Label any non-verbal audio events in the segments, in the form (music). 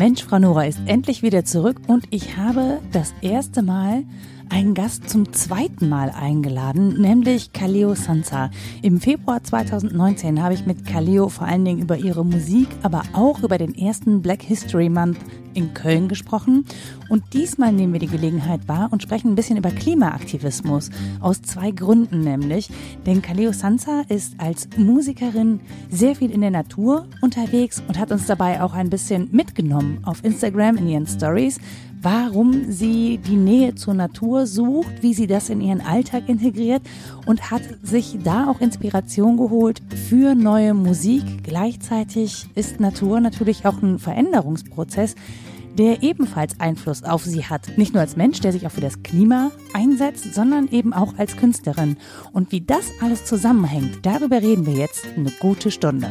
Mensch, Frau Nora ist endlich wieder zurück und ich habe das erste Mal einen Gast zum zweiten Mal eingeladen, nämlich Kaleo Sansa. Im Februar 2019 habe ich mit Kaleo vor allen Dingen über ihre Musik, aber auch über den ersten Black History Month in Köln gesprochen. Und diesmal nehmen wir die Gelegenheit wahr und sprechen ein bisschen über Klimaaktivismus. Aus zwei Gründen nämlich. Denn Kaleo Sansa ist als Musikerin sehr viel in der Natur unterwegs und hat uns dabei auch ein bisschen mitgenommen auf Instagram in ihren Stories warum sie die Nähe zur Natur sucht, wie sie das in ihren Alltag integriert und hat sich da auch Inspiration geholt für neue Musik. Gleichzeitig ist Natur natürlich auch ein Veränderungsprozess, der ebenfalls Einfluss auf sie hat. Nicht nur als Mensch, der sich auch für das Klima einsetzt, sondern eben auch als Künstlerin. Und wie das alles zusammenhängt, darüber reden wir jetzt eine gute Stunde.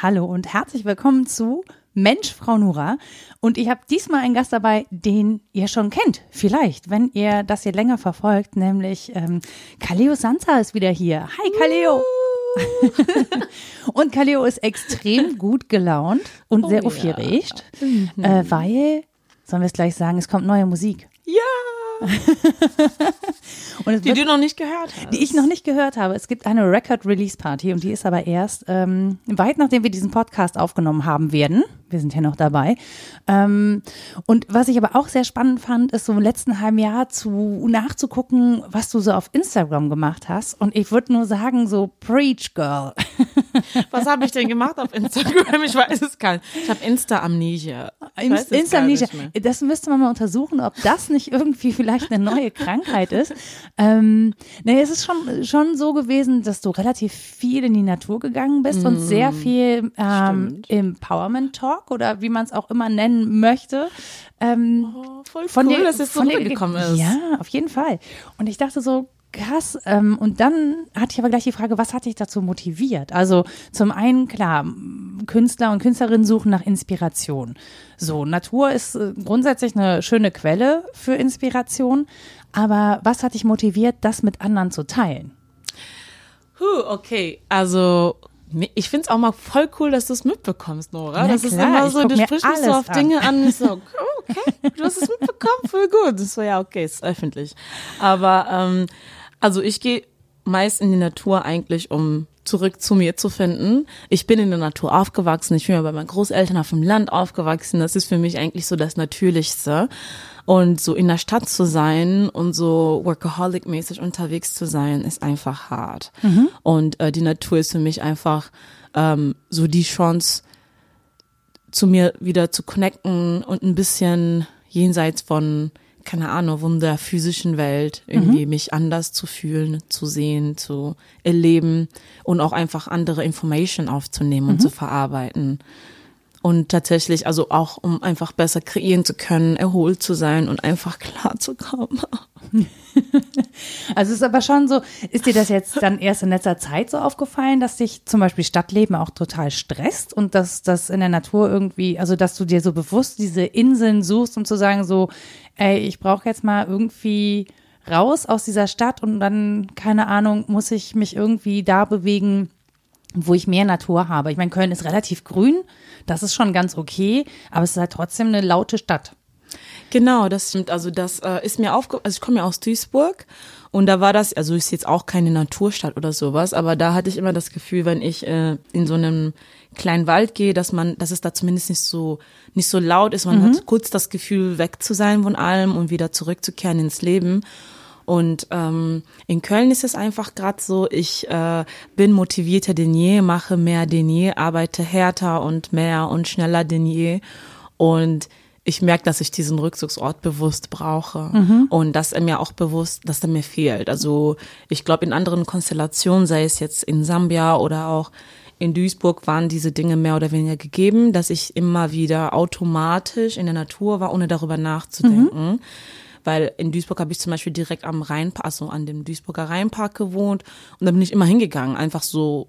Hallo und herzlich willkommen zu Mensch, Frau Nura. Und ich habe diesmal einen Gast dabei, den ihr schon kennt, vielleicht, wenn ihr das hier länger verfolgt, nämlich ähm, Kaleo Sansa ist wieder hier. Hi Kaleo! (laughs) und Kaleo ist extrem gut gelaunt und oh, sehr aufgeregt, ja. mhm. äh, weil, sollen wir es gleich sagen, es kommt neue Musik. Ja! (laughs) die wird, du noch nicht gehört hast. Die ich noch nicht gehört habe. Es gibt eine Record-Release-Party und die ist aber erst ähm, weit nachdem wir diesen Podcast aufgenommen haben werden. Wir sind ja noch dabei. Ähm, und was ich aber auch sehr spannend fand, ist so im letzten halben Jahr zu nachzugucken, was du so auf Instagram gemacht hast. Und ich würde nur sagen, so Preach Girl. (laughs) Was habe ich denn gemacht auf Instagram? Ich weiß es gar nicht. Ich habe Insta-Amnesia. Insta-Amnesia. Das müsste man mal untersuchen, ob das nicht irgendwie vielleicht eine neue Krankheit ist. Ähm, nee, es ist schon, schon so gewesen, dass du relativ viel in die Natur gegangen bist mm. und sehr viel ähm, Empowerment Talk oder wie man es auch immer nennen möchte. Ähm, oh, voll von cool, dir, dass es so gekommen ist. Ja, auf jeden Fall. Und ich dachte so, krass. Ähm, und dann hatte ich aber gleich die Frage, was hat dich dazu motiviert? Also zum einen, klar, Künstler und Künstlerinnen suchen nach Inspiration. So, Natur ist äh, grundsätzlich eine schöne Quelle für Inspiration. Aber was hat dich motiviert, das mit anderen zu teilen? Huh, okay, also ich finde es auch mal voll cool, dass du es mitbekommst, Nora. Na das klar, ist immer so, du sprichst mich so auf an. Dinge an. Ich so, (laughs) okay, du hast es mitbekommen, voll gut. Ich so, ja, okay, ist öffentlich. Aber ähm, also ich gehe meist in die Natur eigentlich, um zurück zu mir zu finden. Ich bin in der Natur aufgewachsen. Ich bin ja bei meinen Großeltern auf dem Land aufgewachsen. Das ist für mich eigentlich so das Natürlichste. Und so in der Stadt zu sein und so workaholic-mäßig unterwegs zu sein, ist einfach hart. Mhm. Und äh, die Natur ist für mich einfach ähm, so die Chance, zu mir wieder zu connecten und ein bisschen jenseits von, keine Ahnung, von der physischen Welt irgendwie mhm. mich anders zu fühlen, zu sehen, zu erleben und auch einfach andere Information aufzunehmen mhm. und zu verarbeiten und tatsächlich, also auch um einfach besser kreieren zu können, erholt zu sein und einfach (laughs) klar zu kommen. Also es ist aber schon so, ist dir das jetzt dann erst in letzter Zeit so aufgefallen, dass dich zum Beispiel Stadtleben auch total stresst und dass das in der Natur irgendwie, also dass du dir so bewusst diese Inseln suchst, um zu sagen so, ey, ich brauche jetzt mal irgendwie raus aus dieser Stadt und dann, keine Ahnung, muss ich mich irgendwie da bewegen, wo ich mehr Natur habe. Ich meine, Köln ist relativ grün, das ist schon ganz okay, aber es ist halt trotzdem eine laute Stadt. Genau, das stimmt. Also das äh, ist mir aufge, also ich komme ja aus Duisburg und da war das, also ist jetzt auch keine Naturstadt oder sowas, aber da hatte ich immer das Gefühl, wenn ich äh, in so einem kleinen Wald gehe, dass man, dass es da zumindest nicht so nicht so laut ist. Man mhm. hat kurz das Gefühl, weg zu sein von allem und wieder zurückzukehren ins Leben. Und ähm, in Köln ist es einfach gerade so, ich äh, bin motivierter denn je, mache mehr denn je, arbeite härter und mehr und schneller denn je. Und ich merke, dass ich diesen Rückzugsort bewusst brauche mhm. und dass er mir auch bewusst, dass er mir fehlt. Also ich glaube, in anderen Konstellationen, sei es jetzt in Sambia oder auch in Duisburg, waren diese Dinge mehr oder weniger gegeben, dass ich immer wieder automatisch in der Natur war, ohne darüber nachzudenken. Mhm weil in Duisburg habe ich zum Beispiel direkt am Rheinpark, also an dem Duisburger Rheinpark gewohnt und da bin ich immer hingegangen, einfach so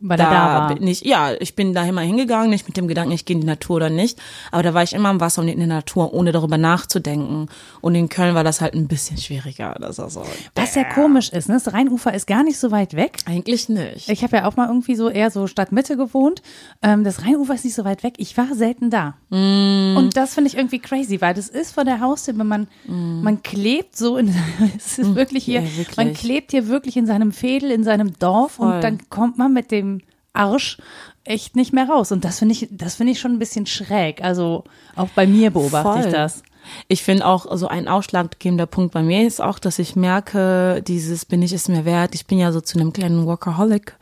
weil da, da war. Bin ich, ja, ich bin da immer hingegangen, nicht mit dem Gedanken, ich gehe in die Natur oder nicht. Aber da war ich immer im Wasser und in der Natur, ohne darüber nachzudenken. Und in Köln war das halt ein bisschen schwieriger. Das war so, Was ja komisch ist, ne? Das Rheinufer ist gar nicht so weit weg. Eigentlich nicht. Ich habe ja auch mal irgendwie so eher so Stadtmitte gewohnt. Ähm, das Rheinufer ist nicht so weit weg. Ich war selten da. Mm. Und das finde ich irgendwie crazy, weil das ist vor der Haustür, wenn man, mm. man klebt so in, (laughs) es ist mm. wirklich hier, ja, wirklich. man klebt hier wirklich in seinem Fädel, in seinem Dorf Voll. und dann kommt man mit dem Arsch echt nicht mehr raus. Und das finde ich, das finde ich schon ein bisschen schräg. Also auch bei mir beobachte Voll. ich das. Ich finde auch so ein ausschlaggebender Punkt bei mir ist auch, dass ich merke, dieses bin ich es mir wert. Ich bin ja so zu einem kleinen Workaholic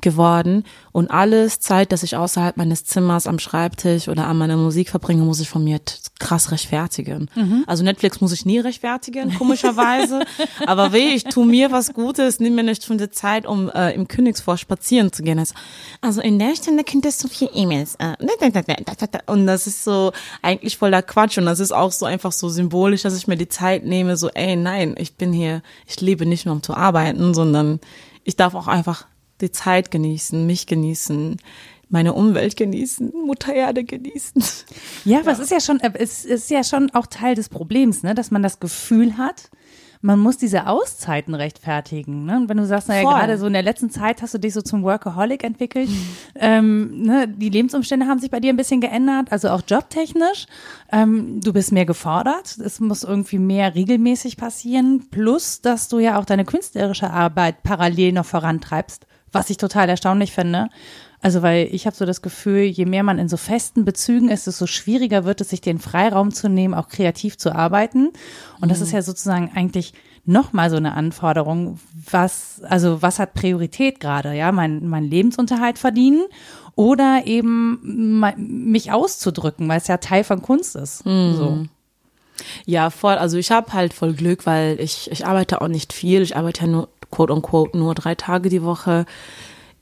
geworden und alles Zeit, dass ich außerhalb meines Zimmers am Schreibtisch oder an meiner Musik verbringe, muss ich von mir krass rechtfertigen. Mhm. Also Netflix muss ich nie rechtfertigen, komischerweise. (laughs) Aber weh, ich tu mir was Gutes, nimm mir nicht schon die Zeit, um äh, im Königsvor spazieren zu gehen. Also in der Stunde könntest du vier E-Mails. Äh, und das ist so eigentlich voller Quatsch und das ist auch so einfach so symbolisch, dass ich mir die Zeit nehme, so ey, nein, ich bin hier, ich lebe nicht nur um zu arbeiten, sondern ich darf auch einfach die Zeit genießen, mich genießen, meine Umwelt genießen, Mutter Erde genießen. Ja, aber ja. es ist ja schon, es ist ja schon auch Teil des Problems, ne, dass man das Gefühl hat, man muss diese Auszeiten rechtfertigen. Ne? Und wenn du sagst, naja, gerade so in der letzten Zeit hast du dich so zum Workaholic entwickelt, mhm. ähm, ne, die Lebensumstände haben sich bei dir ein bisschen geändert, also auch jobtechnisch. Ähm, du bist mehr gefordert, es muss irgendwie mehr regelmäßig passieren, plus, dass du ja auch deine künstlerische Arbeit parallel noch vorantreibst was ich total erstaunlich finde. Also weil ich habe so das Gefühl, je mehr man in so festen Bezügen ist, desto schwieriger wird es, sich den Freiraum zu nehmen, auch kreativ zu arbeiten. Und das mhm. ist ja sozusagen eigentlich nochmal so eine Anforderung, was, also was hat Priorität gerade, ja, mein, mein Lebensunterhalt verdienen oder eben mich auszudrücken, weil es ja Teil von Kunst ist. Mhm. So. Ja, voll. Also ich habe halt voll Glück, weil ich, ich arbeite auch nicht viel. Ich arbeite ja nur quote unquote nur drei Tage die Woche.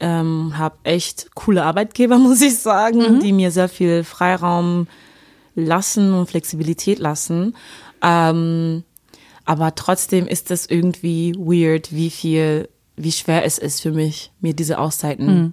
Ähm, habe echt coole Arbeitgeber, (laughs) muss ich sagen, mhm. die mir sehr viel Freiraum lassen und Flexibilität lassen. Ähm, aber trotzdem ist es irgendwie weird, wie viel, wie schwer es ist für mich, mir diese Auszeiten mhm.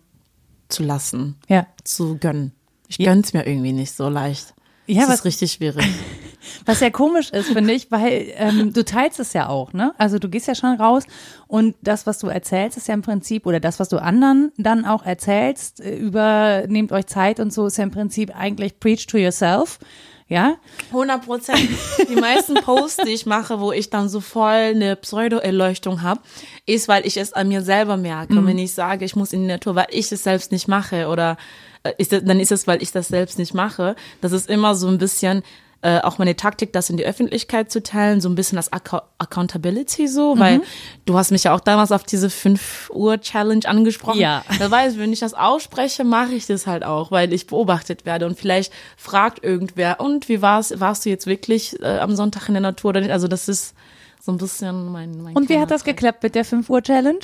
zu lassen, ja. zu gönnen. Ich gönn's mir irgendwie nicht so leicht. Ja, das was, ist richtig schwierig. (laughs) Was ja komisch ist, finde ich, weil ähm, du teilst es ja auch, ne? Also du gehst ja schon raus und das, was du erzählst, ist ja im Prinzip, oder das, was du anderen dann auch erzählst, äh, über nehmt euch Zeit und so, ist ja im Prinzip eigentlich preach to yourself. Ja? 100 Prozent. Die meisten Posts, die ich mache, wo ich dann so voll eine Pseudo-Erleuchtung habe, ist, weil ich es an mir selber merke. Mhm. Und wenn ich sage, ich muss in die Natur, weil ich es selbst nicht mache oder äh, ist das, dann ist es, weil ich das selbst nicht mache. Das ist immer so ein bisschen, äh, auch meine Taktik, das in die Öffentlichkeit zu teilen, so ein bisschen das Ac Accountability so, mhm. weil du hast mich ja auch damals auf diese 5 Uhr Challenge angesprochen. Ja. (laughs) Da weiß, wenn ich das ausspreche, mache ich das halt auch, weil ich beobachtet werde und vielleicht fragt irgendwer, und wie war's, warst du jetzt wirklich äh, am Sonntag in der Natur oder nicht? Also das ist so ein bisschen mein, mein Und wie hat das geklappt mit der 5 Uhr Challenge?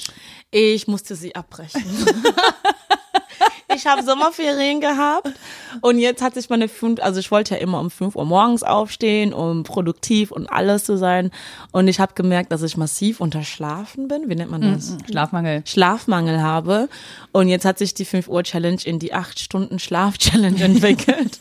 Ich musste sie abbrechen. (laughs) (laughs) ich habe Sommerferien gehabt und jetzt hat sich meine fünf, also ich wollte ja immer um fünf Uhr morgens aufstehen, um produktiv und alles zu sein. Und ich habe gemerkt, dass ich massiv unterschlafen bin. Wie nennt man das? Mhm, Schlafmangel. Schlafmangel habe. Und jetzt hat sich die 5 Uhr Challenge in die 8 Stunden Schlaf Challenge (laughs) entwickelt.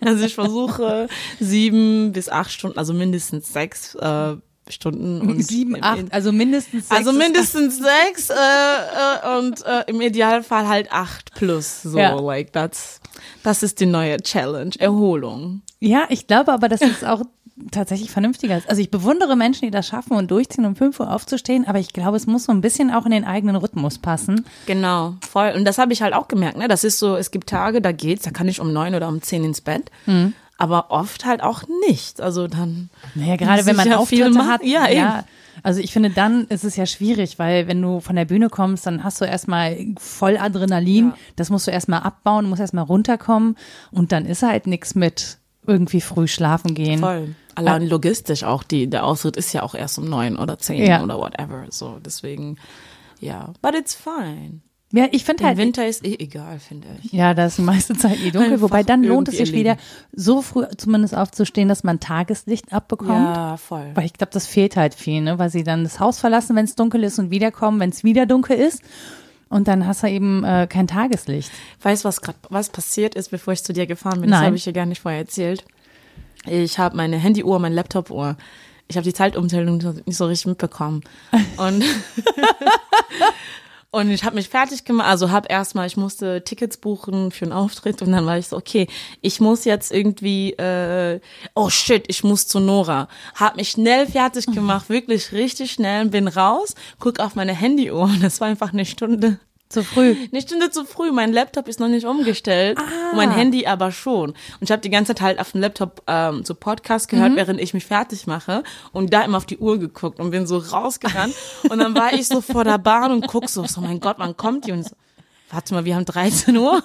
also ich versuche sieben bis acht Stunden, also mindestens sechs äh, Stunden (laughs) und sieben, acht, also mindestens sechs. Also mindestens sechs äh, äh, und äh, im Idealfall halt acht plus. So, ja. like that's das ist die neue Challenge, Erholung. Ja, ich glaube aber, dass es auch tatsächlich vernünftiger ist. Also ich bewundere Menschen, die das schaffen und durchziehen, um fünf Uhr aufzustehen, aber ich glaube, es muss so ein bisschen auch in den eigenen Rhythmus passen. Genau, voll. Und das habe ich halt auch gemerkt. Ne? Das ist so, es gibt Tage, da geht's, da kann ich um neun oder um zehn ins Bett. Mhm aber oft halt auch nicht. Also dann. Naja, gerade wenn man ja Auftritte hat. Ja, ja. Also ich finde, dann ist es ja schwierig, weil wenn du von der Bühne kommst, dann hast du erstmal voll Adrenalin. Ja. Das musst du erstmal abbauen, musst erstmal runterkommen. Und dann ist halt nichts mit irgendwie früh schlafen gehen. Voll. Allein ja. logistisch auch, die, der Ausritt ist ja auch erst um neun oder zehn ja. oder whatever. So, deswegen, ja. But it's fine. Ja, ich finde halt. Winter ist eh egal, finde ich. Ja, da ist die meiste Zeit eh dunkel. Einfach wobei dann lohnt es sich wieder, so früh zumindest aufzustehen, dass man Tageslicht abbekommt. Ja, voll. Weil ich glaube, das fehlt halt viel, ne? Weil sie dann das Haus verlassen, wenn es dunkel ist und wiederkommen, wenn es wieder dunkel ist. und dann hast du eben äh, kein Tageslicht. Weißt du, was gerade was passiert ist, bevor ich zu dir gefahren bin? Nein. Das habe ich dir gar nicht vorher erzählt. Ich habe meine Handyuhr, mein Laptopuhr. Ich habe die Zeitumstellung nicht so richtig mitbekommen. Und (laughs) (laughs) Und ich habe mich fertig gemacht, also habe erstmal, ich musste Tickets buchen für einen Auftritt und dann war ich so, okay, ich muss jetzt irgendwie, äh, oh shit, ich muss zu Nora. Hab mich schnell fertig gemacht, (laughs) wirklich richtig schnell, bin raus, guck auf meine Handyuhr und das war einfach eine Stunde zu früh. (laughs) Eine Stunde zu früh. Mein Laptop ist noch nicht umgestellt. Ah. Mein Handy aber schon. Und ich habe die ganze Zeit halt auf dem Laptop ähm, so Podcast gehört, mhm. während ich mich fertig mache. Und da immer auf die Uhr geguckt und bin so rausgerannt. und dann war ich so vor der Bahn und guck so, so mein Gott, wann kommt die? Und so, warte mal, wir haben 13 Uhr.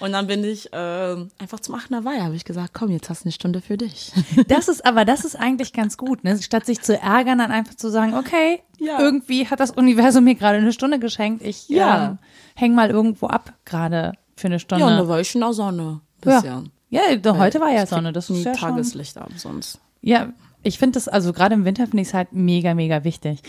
Und dann bin ich äh, einfach zum Aachener Weiher, habe ich gesagt, komm, jetzt hast du eine Stunde für dich. Das ist aber, das ist eigentlich ganz gut, ne? Statt sich zu ärgern, dann einfach zu sagen, okay, ja. irgendwie hat das Universum mir gerade eine Stunde geschenkt. Ich ja. ähm, häng mal irgendwo ab gerade für eine Stunde. Ja, und da war ich schon auch Sonne bisher. Ja, ja heute war ja Sonne. Das ist ja Tageslicht schon. ab sonst. Ja, ich finde das, also gerade im Winter finde ich es halt mega, mega wichtig.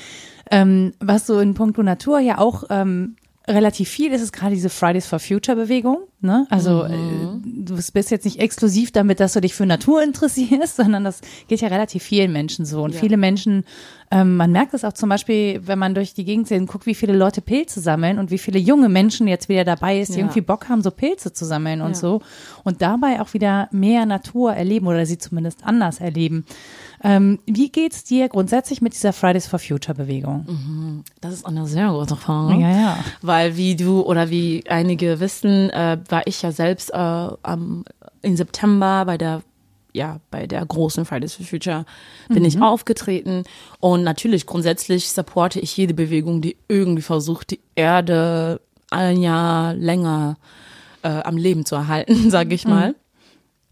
Ähm, was so in puncto Natur ja auch ähm, relativ viel ist es gerade diese Fridays for Future Bewegung. Ne? Also mhm. äh, du bist jetzt nicht exklusiv damit, dass du dich für Natur (laughs) interessierst, sondern das geht ja relativ vielen Menschen so. Und ja. viele Menschen, ähm, man merkt es auch zum Beispiel, wenn man durch die Gegend sehen, guckt, wie viele Leute Pilze sammeln und wie viele junge Menschen jetzt wieder dabei ist, die ja. irgendwie Bock haben, so Pilze zu sammeln und ja. so. Und dabei auch wieder mehr Natur erleben oder sie zumindest anders erleben. Ähm, wie geht's dir grundsätzlich mit dieser Fridays for Future Bewegung? Mhm. Das ist eine sehr große Frage. Ja, ja. Weil wie du oder wie einige wissen, äh, war ich ja selbst äh, am, im September bei der ja, bei der großen Fridays for Future bin mhm. ich aufgetreten. Und natürlich, grundsätzlich supporte ich jede Bewegung, die irgendwie versucht, die Erde ein Jahr länger äh, am Leben zu erhalten, (laughs) sage ich mal. Mhm.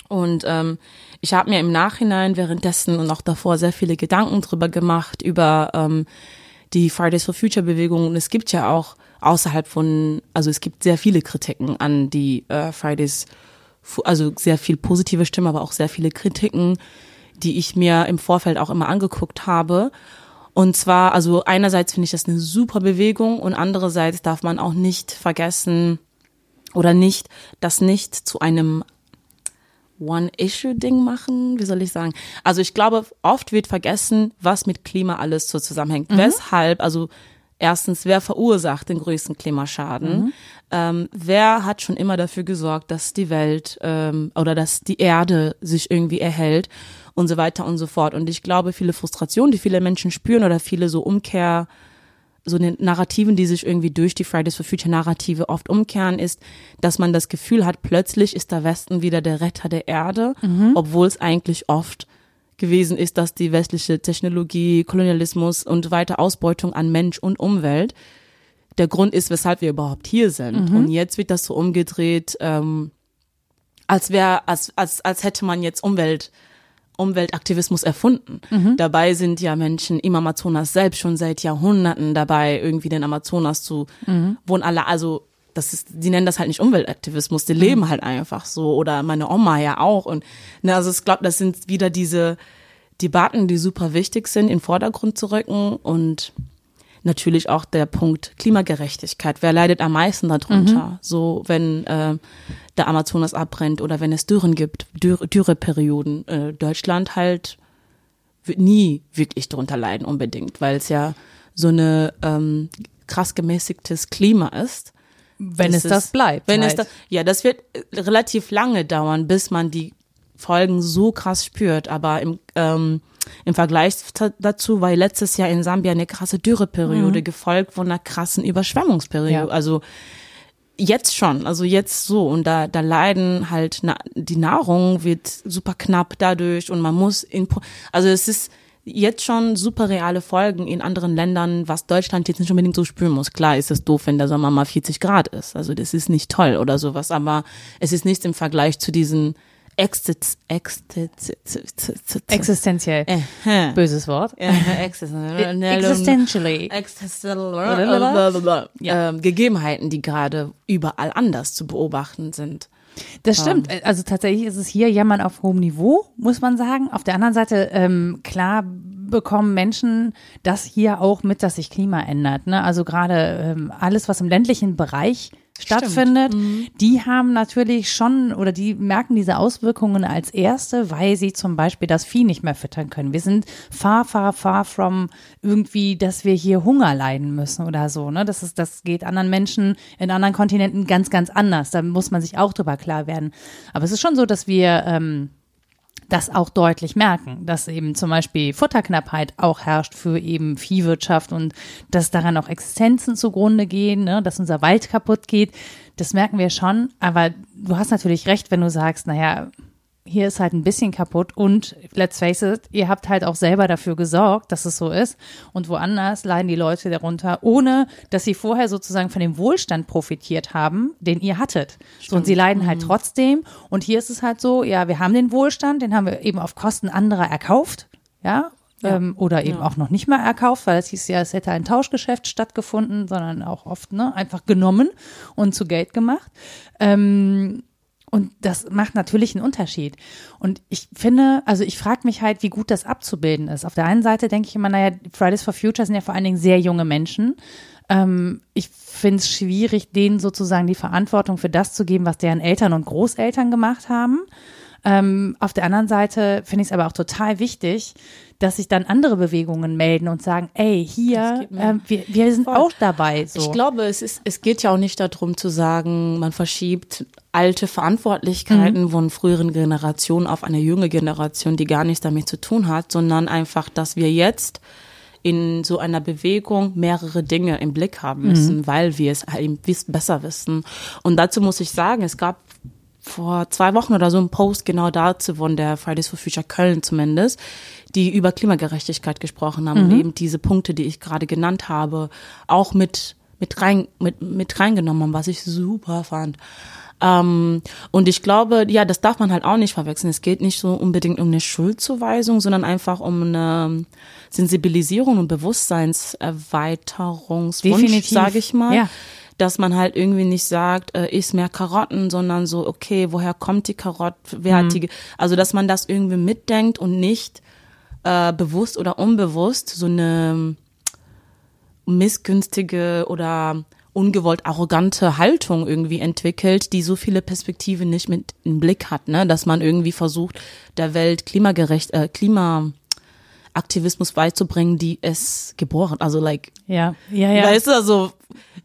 Und ähm, ich habe mir im Nachhinein währenddessen und auch davor sehr viele Gedanken drüber gemacht, über ähm, die Fridays for Future Bewegung. Und es gibt ja auch außerhalb von, also es gibt sehr viele Kritiken an die äh, Fridays, also sehr viel positive Stimmen, aber auch sehr viele Kritiken, die ich mir im Vorfeld auch immer angeguckt habe. Und zwar, also einerseits finde ich das eine super Bewegung und andererseits darf man auch nicht vergessen oder nicht, das nicht zu einem One-Issue-Ding machen? Wie soll ich sagen? Also ich glaube, oft wird vergessen, was mit Klima alles so zusammenhängt. Mhm. Weshalb, also erstens, wer verursacht den größten Klimaschaden? Mhm. Ähm, wer hat schon immer dafür gesorgt, dass die Welt ähm, oder dass die Erde sich irgendwie erhält und so weiter und so fort. Und ich glaube, viele Frustrationen, die viele Menschen spüren oder viele so Umkehr so eine Narrativen, die sich irgendwie durch die Fridays for Future Narrative oft umkehren, ist, dass man das Gefühl hat, plötzlich ist der Westen wieder der Retter der Erde, mhm. obwohl es eigentlich oft gewesen ist, dass die westliche Technologie, Kolonialismus und weiter Ausbeutung an Mensch und Umwelt der Grund ist, weshalb wir überhaupt hier sind. Mhm. Und jetzt wird das so umgedreht, ähm, als wäre, als, als, als hätte man jetzt Umwelt Umweltaktivismus erfunden. Mhm. Dabei sind ja Menschen im Amazonas selbst schon seit Jahrhunderten dabei, irgendwie den Amazonas zu, mhm. wohnen alle, also das ist, die nennen das halt nicht Umweltaktivismus, die mhm. leben halt einfach so oder meine Oma ja auch und ne, also ich glaube, das sind wieder diese Debatten, die super wichtig sind, in den Vordergrund zu rücken und natürlich auch der Punkt Klimagerechtigkeit. Wer leidet am meisten darunter? Mhm. So, wenn äh, der Amazonas abbrennt oder wenn es Dürren gibt, Dürre, Dürreperioden. Äh, Deutschland halt wird nie wirklich darunter leiden unbedingt, weil es ja so eine ähm, krass gemäßigtes Klima ist. Wenn das es das bleibt. Wenn halt. es da, ja, das wird relativ lange dauern, bis man die Folgen so krass spürt. Aber im ähm, im Vergleich dazu war letztes Jahr in Sambia eine krasse Dürreperiode mhm. gefolgt von einer krassen Überschwemmungsperiode. Ja. Also jetzt schon, also jetzt so und da da leiden halt na, die Nahrung wird super knapp dadurch und man muss in also es ist jetzt schon super reale Folgen in anderen Ländern, was Deutschland jetzt nicht unbedingt so spüren muss. Klar ist es doof, wenn der Sommer mal 40 Grad ist. Also das ist nicht toll oder sowas, aber es ist nichts im Vergleich zu diesen existenziell. Böses Wort. (laughs) Existentially. Ähm, Gegebenheiten, die gerade überall anders zu beobachten sind. Das stimmt. Also tatsächlich ist es hier Jammern auf hohem Niveau, muss man sagen. Auf der anderen Seite, ähm, klar bekommen Menschen das hier auch mit, dass sich Klima ändert. Ne? Also gerade ähm, alles, was im ländlichen Bereich stattfindet, mhm. die haben natürlich schon oder die merken diese Auswirkungen als erste, weil sie zum Beispiel das Vieh nicht mehr füttern können. Wir sind far, far, far from irgendwie, dass wir hier Hunger leiden müssen oder so. Ne? Das ist, das geht anderen Menschen in anderen Kontinenten ganz, ganz anders. Da muss man sich auch drüber klar werden. Aber es ist schon so, dass wir ähm, das auch deutlich merken, dass eben zum Beispiel Futterknappheit auch herrscht für eben Viehwirtschaft und dass daran auch Existenzen zugrunde gehen, ne, dass unser Wald kaputt geht. Das merken wir schon. Aber du hast natürlich recht, wenn du sagst, naja, hier ist halt ein bisschen kaputt und let's face it, ihr habt halt auch selber dafür gesorgt, dass es so ist und woanders leiden die Leute darunter, ohne dass sie vorher sozusagen von dem Wohlstand profitiert haben, den ihr hattet. So, und sie leiden halt mhm. trotzdem und hier ist es halt so, ja, wir haben den Wohlstand, den haben wir eben auf Kosten anderer erkauft, ja, ja. Ähm, oder eben ja. auch noch nicht mal erkauft, weil es hieß ja, es hätte ein Tauschgeschäft stattgefunden, sondern auch oft ne, einfach genommen und zu Geld gemacht. Ähm, und das macht natürlich einen Unterschied. Und ich finde, also ich frage mich halt, wie gut das abzubilden ist. Auf der einen Seite denke ich immer, naja, Fridays for Future sind ja vor allen Dingen sehr junge Menschen. Ähm, ich finde es schwierig, denen sozusagen die Verantwortung für das zu geben, was deren Eltern und Großeltern gemacht haben. Ähm, auf der anderen Seite finde ich es aber auch total wichtig, dass sich dann andere Bewegungen melden und sagen, ey, hier, äh, wir, wir sind Voll. auch dabei. So. Ich glaube, es, ist, es geht ja auch nicht darum zu sagen, man verschiebt alte Verantwortlichkeiten mhm. von früheren Generationen auf eine junge Generation, die gar nichts damit zu tun hat, sondern einfach, dass wir jetzt in so einer Bewegung mehrere Dinge im Blick haben müssen, mhm. weil wir es halt besser wissen. Und dazu muss ich sagen, es gab vor zwei Wochen oder so einen Post genau dazu von der Fridays for Future Köln zumindest, die über Klimagerechtigkeit gesprochen haben mhm. und eben diese Punkte, die ich gerade genannt habe, auch mit mit rein mit mit reingenommen haben, was ich super fand. Ähm, und ich glaube, ja, das darf man halt auch nicht verwechseln. Es geht nicht so unbedingt um eine Schuldzuweisung, sondern einfach um eine Sensibilisierung und Bewusstseinserweiterungswunsch, sage ich mal. Ja dass man halt irgendwie nicht sagt, äh, isst mehr Karotten, sondern so, okay, woher kommt die Karotte, wer mhm. hat die, also dass man das irgendwie mitdenkt und nicht äh, bewusst oder unbewusst so eine missgünstige oder ungewollt arrogante Haltung irgendwie entwickelt, die so viele Perspektiven nicht mit im Blick hat, ne, dass man irgendwie versucht, der Welt klimagerecht, äh, Klima Aktivismus beizubringen, die es geboren, also like, ja, ja, ja. Weißt du, also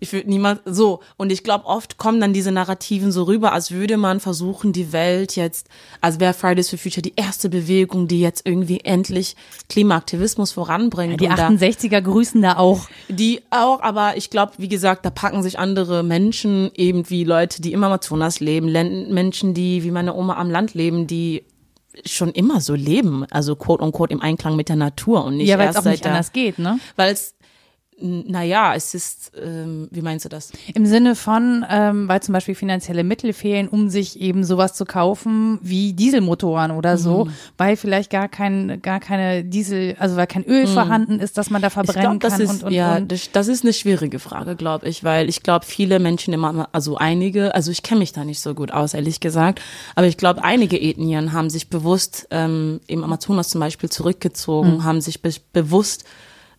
ich würde niemand so und ich glaube oft kommen dann diese Narrativen so rüber, als würde man versuchen, die Welt jetzt, als wäre Fridays for Future die erste Bewegung, die jetzt irgendwie endlich Klimaaktivismus voranbringt. Ja, die 68er da, grüßen da auch. Die auch, aber ich glaube, wie gesagt, da packen sich andere Menschen eben wie Leute, die im Amazonas leben, Menschen, die wie meine Oma am Land leben, die schon immer so leben, also quote unquote im Einklang mit der Natur und nicht ja, erst auch seit nicht anders geht, ne? Weil es naja, es ist, ähm, wie meinst du das? Im Sinne von, ähm, weil zum Beispiel finanzielle Mittel fehlen, um sich eben sowas zu kaufen wie Dieselmotoren oder so, mhm. weil vielleicht gar kein, gar keine Diesel, also weil kein Öl mhm. vorhanden ist, dass man da verbrennen glaub, kann. Ist, und, und, ja, und. Das, das ist eine schwierige Frage, glaube ich, weil ich glaube, viele Menschen immer, also einige, also ich kenne mich da nicht so gut aus, ehrlich gesagt, aber ich glaube, einige Ethnien haben sich bewusst ähm, im Amazonas zum Beispiel zurückgezogen, mhm. haben sich be bewusst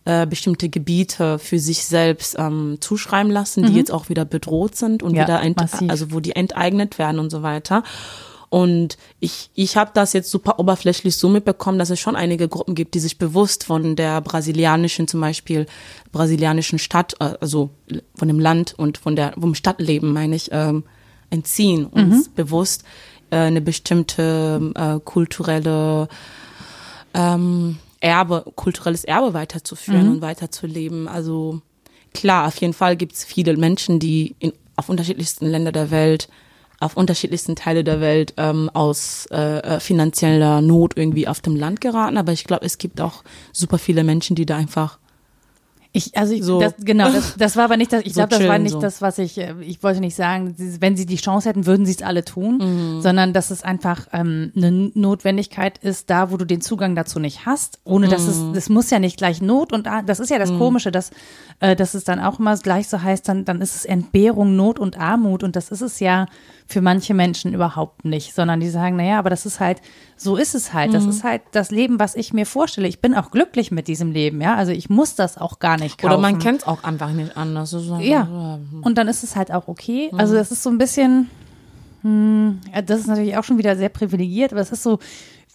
äh, bestimmte Gebiete für sich selbst ähm, zuschreiben lassen, die mhm. jetzt auch wieder bedroht sind und ja, wieder also wo die enteignet werden und so weiter. Und ich, ich habe das jetzt super oberflächlich so mitbekommen, dass es schon einige Gruppen gibt, die sich bewusst von der brasilianischen, zum Beispiel brasilianischen Stadt, äh, also von dem Land und von der vom Stadtleben, meine ich, ähm, entziehen und mhm. bewusst äh, eine bestimmte äh, kulturelle ähm, Erbe, kulturelles Erbe weiterzuführen mhm. und weiterzuleben. Also klar, auf jeden Fall gibt es viele Menschen, die in, auf unterschiedlichsten Länder der Welt, auf unterschiedlichsten Teile der Welt ähm, aus äh, äh, finanzieller Not irgendwie auf dem Land geraten. Aber ich glaube, es gibt auch super viele Menschen, die da einfach Ich, also ich, so. das, genau, das, das war aber nicht das, ich so glaube, das war nicht so. das, was ich, äh, ich wollte nicht sagen, wenn sie die Chance hätten, würden sie es alle tun, mhm. sondern dass es einfach ähm, eine Notwendigkeit ist, da wo du den Zugang dazu nicht hast, ohne dass mhm. es, das muss ja nicht gleich Not und das ist ja das mhm. Komische, dass, äh, dass es dann auch immer gleich so heißt, dann, dann ist es Entbehrung, Not und Armut und das ist es ja für manche Menschen überhaupt nicht, sondern die sagen, naja, aber das ist halt, so ist es halt. Das mhm. ist halt das Leben, was ich mir vorstelle. Ich bin auch glücklich mit diesem Leben, ja. Also ich muss das auch gar nicht kaufen. Oder man kennt es auch einfach nicht anders. ja. Und dann ist es halt auch okay. Mhm. Also das ist so ein bisschen, hm, das ist natürlich auch schon wieder sehr privilegiert, aber es ist so,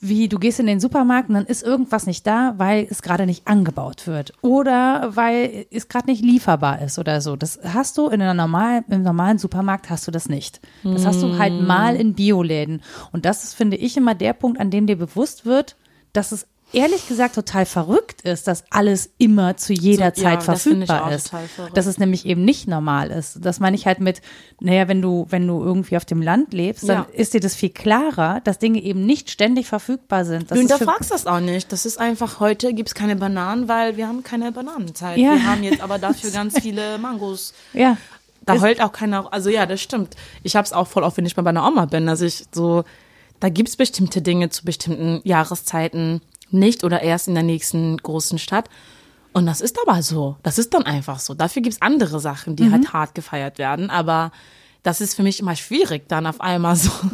wie du gehst in den Supermarkt und dann ist irgendwas nicht da, weil es gerade nicht angebaut wird oder weil es gerade nicht lieferbar ist oder so. Das hast du in einer normalen, im normalen Supermarkt hast du das nicht. Das hast du halt hm. mal in Bioläden. Und das ist, finde ich, immer der Punkt, an dem dir bewusst wird, dass es ehrlich gesagt total verrückt ist, dass alles immer zu jeder so, Zeit ja, verfügbar ist. Dass es nämlich eben nicht normal ist. Das meine ich halt mit, naja, wenn du, wenn du irgendwie auf dem Land lebst, dann ja. ist dir das viel klarer, dass Dinge eben nicht ständig verfügbar sind. Das du hinterfragst das auch nicht. Das ist einfach, heute gibt es keine Bananen, weil wir haben keine Bananenzeit. Ja. Wir haben jetzt aber dafür (laughs) ganz viele Mangos. Ja. Da heult auch keiner, also ja, das stimmt. Ich habe es auch voll oft, wenn ich bei meiner Oma bin, dass ich so, da gibt es bestimmte Dinge zu bestimmten Jahreszeiten nicht oder erst in der nächsten großen Stadt. Und das ist aber so. Das ist dann einfach so. Dafür gibt's andere Sachen, die mhm. halt hart gefeiert werden. Aber das ist für mich immer schwierig, dann auf einmal so. (laughs)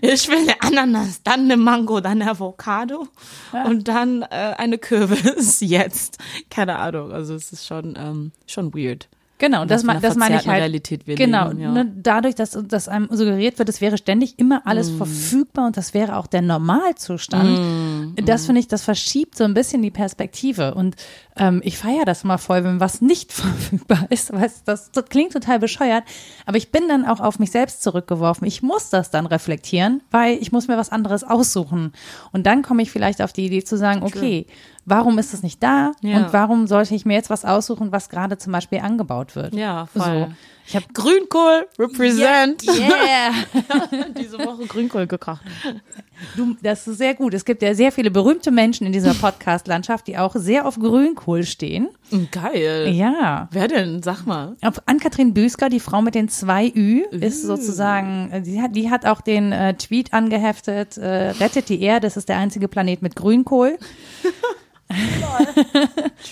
ich will eine Ananas, dann eine Mango, dann eine Avocado ja. und dann äh, eine Kürbis (laughs) jetzt. Keine Ahnung. Also es ist schon, ähm, schon weird. Genau, das, das, das meine ich halt. Realität wir genau, leben, ja. ne, dadurch, dass, dass einem suggeriert wird, es wäre ständig immer alles mm. verfügbar und das wäre auch der Normalzustand. Mm. Das finde ich, das verschiebt so ein bisschen die Perspektive und ähm, ich feiere das mal voll, wenn was nicht (laughs) verfügbar ist, weil das, das klingt total bescheuert, aber ich bin dann auch auf mich selbst zurückgeworfen. Ich muss das dann reflektieren, weil ich muss mir was anderes aussuchen und dann komme ich vielleicht auf die Idee zu sagen, okay, warum ist es nicht da ja. und warum sollte ich mir jetzt was aussuchen, was gerade zum Beispiel angebaut wird. Ja, voll. So. Ich habe Grünkohl represent. Yeah. yeah. (laughs) Diese Woche Grünkohl gekocht. (laughs) Du, das ist sehr gut. Es gibt ja sehr viele berühmte Menschen in dieser Podcast-Landschaft, die auch sehr auf Grünkohl stehen. Geil. Ja. Wer denn? Sag mal. Ann-Kathrin Büsker, die Frau mit den zwei Ü, ist sozusagen, äh, die hat, die hat auch den äh, Tweet angeheftet, äh, rettet die Erde, das ist der einzige Planet mit Grünkohl. (laughs)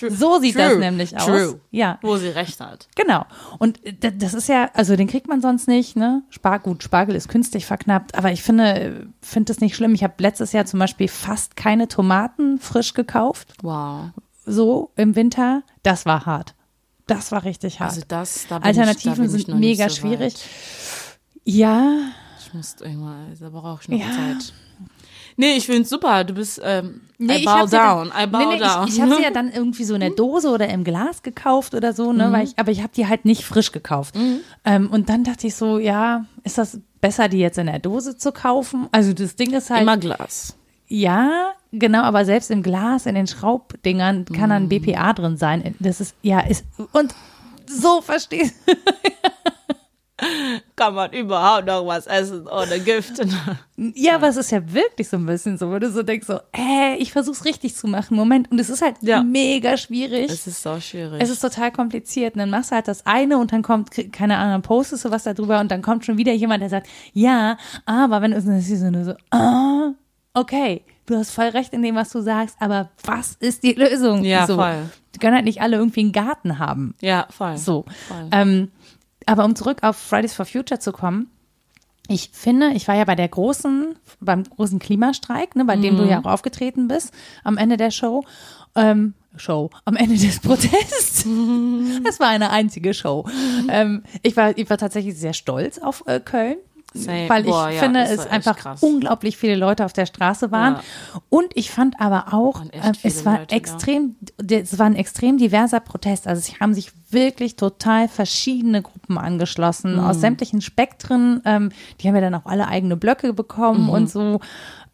so sieht True. das nämlich aus. True. Ja. Wo sie recht hat. Genau. Und das ist ja, also den kriegt man sonst nicht, ne? Spar gut, Spargel ist künstlich verknappt, aber ich finde, finde das nicht schlimm. Ich habe letztes Jahr zum Beispiel fast keine Tomaten frisch gekauft. Wow. So im Winter. Das war hart. Das war richtig hart. Also das, da Alternativen ich, da sind mega so schwierig. Ja. Ich muss irgendwann, da brauche ich noch ja. Zeit. Nee, ich finde es super. Du bist ähm, nee, I bow down. Ja I bow nee, nee, down. Ich, ich habe sie ja (laughs) dann irgendwie so in der Dose oder im Glas gekauft oder so, ne? Mhm. Weil ich, aber ich habe die halt nicht frisch gekauft. Mhm. Ähm, und dann dachte ich so, ja, ist das besser, die jetzt in der Dose zu kaufen? Also das Ding ist halt. Immer Glas. Ja, genau, aber selbst im Glas, in den Schraubdingern kann dann mhm. BPA drin sein. Das ist, ja, ist, und so verstehst du. (laughs) kann man überhaupt noch was essen ohne Gift. (laughs) ja, aber es ist ja wirklich so ein bisschen so, wo du so denkst, so, äh, ich versuch's richtig zu machen, Moment. Und es ist halt ja. mega schwierig. Es ist so schwierig. Es ist total kompliziert. Und dann machst du halt das eine und dann kommt, keine Ahnung, postest du was da drüber und dann kommt schon wieder jemand, der sagt, ja, aber wenn du so, so, ah, okay, du hast voll recht in dem, was du sagst, aber was ist die Lösung? Ja, so. voll. Die können halt nicht alle irgendwie einen Garten haben. Ja, voll. So. Voll. Ähm, aber um zurück auf Fridays for Future zu kommen, ich finde, ich war ja bei der großen, beim großen Klimastreik, ne, bei mhm. dem du mhm. ja auch aufgetreten bist, am Ende der Show. Ähm, Show, am Ende des (laughs) Protests. Mhm. (laughs) Es war eine einzige Show. Ähm, ich, war, ich war tatsächlich sehr stolz auf äh, Köln. Same. Weil ich Boah, ja, finde, es einfach krass. unglaublich viele Leute auf der Straße waren. Ja. Und ich fand aber auch, äh, es war Leute, extrem, ja. es war ein extrem diverser Protest. Also es haben sich wirklich total verschiedene Gruppen angeschlossen mhm. aus sämtlichen Spektren. Ähm, die haben ja dann auch alle eigene Blöcke bekommen mhm. und so.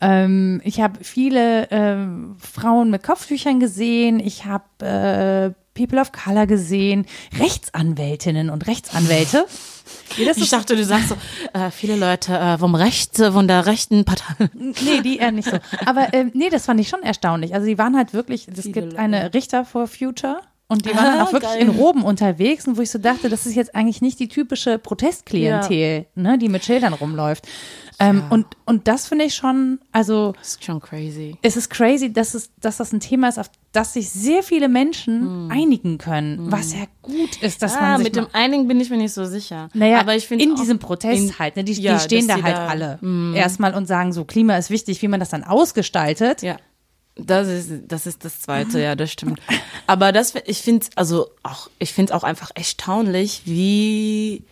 Ähm, ich habe viele äh, Frauen mit Kopftüchern gesehen. Ich habe äh, People of Color gesehen, Rechtsanwältinnen und Rechtsanwälte. Ich dachte, du sagst so, äh, viele Leute äh, vom Recht, äh, von der rechten Partei. Nee, die eher nicht so. Aber äh, nee, das fand ich schon erstaunlich. Also die waren halt wirklich, es gibt eine Richter for Future. Und die waren ah, auch (laughs) wirklich geil. in Roben unterwegs und wo ich so dachte, das ist jetzt eigentlich nicht die typische Protestklientel, ja. ne, die mit Schildern rumläuft. Ähm, ja. und, und das finde ich schon, also. Das ist schon crazy. Es ist crazy, dass, es, dass das ein Thema ist, auf das sich sehr viele Menschen mm. einigen können, mm. was ja gut ist, dass ah, man sich mit dem Einigen bin ich mir nicht so sicher. Naja, aber ich finde in diesem Protest in, halt, ne, die, ja, die stehen da halt da, alle mm. erstmal und sagen so, Klima ist wichtig, wie man das dann ausgestaltet. Ja. Das ist, das ist das Zweite, ja, das stimmt. Aber das, ich finde also auch, ich finde es auch einfach erstaunlich, wie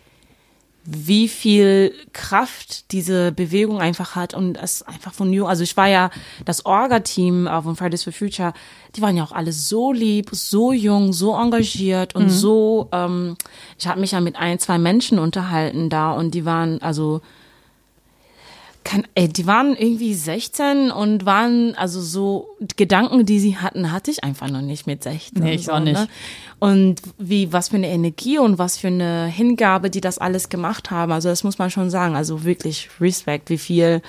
wie viel Kraft diese Bewegung einfach hat und es einfach von New, also ich war ja das Orga-Team von Fridays for Future, die waren ja auch alle so lieb, so jung, so engagiert und mhm. so, ähm, ich habe mich ja mit ein, zwei Menschen unterhalten da und die waren, also kann, ey, die waren irgendwie 16 und waren also so Gedanken, die sie hatten, hatte ich einfach noch nicht mit 16. Nee, ich so, auch nicht. Ne? Und wie, was für eine Energie und was für eine Hingabe, die das alles gemacht haben. Also das muss man schon sagen. Also wirklich Respekt, wie viel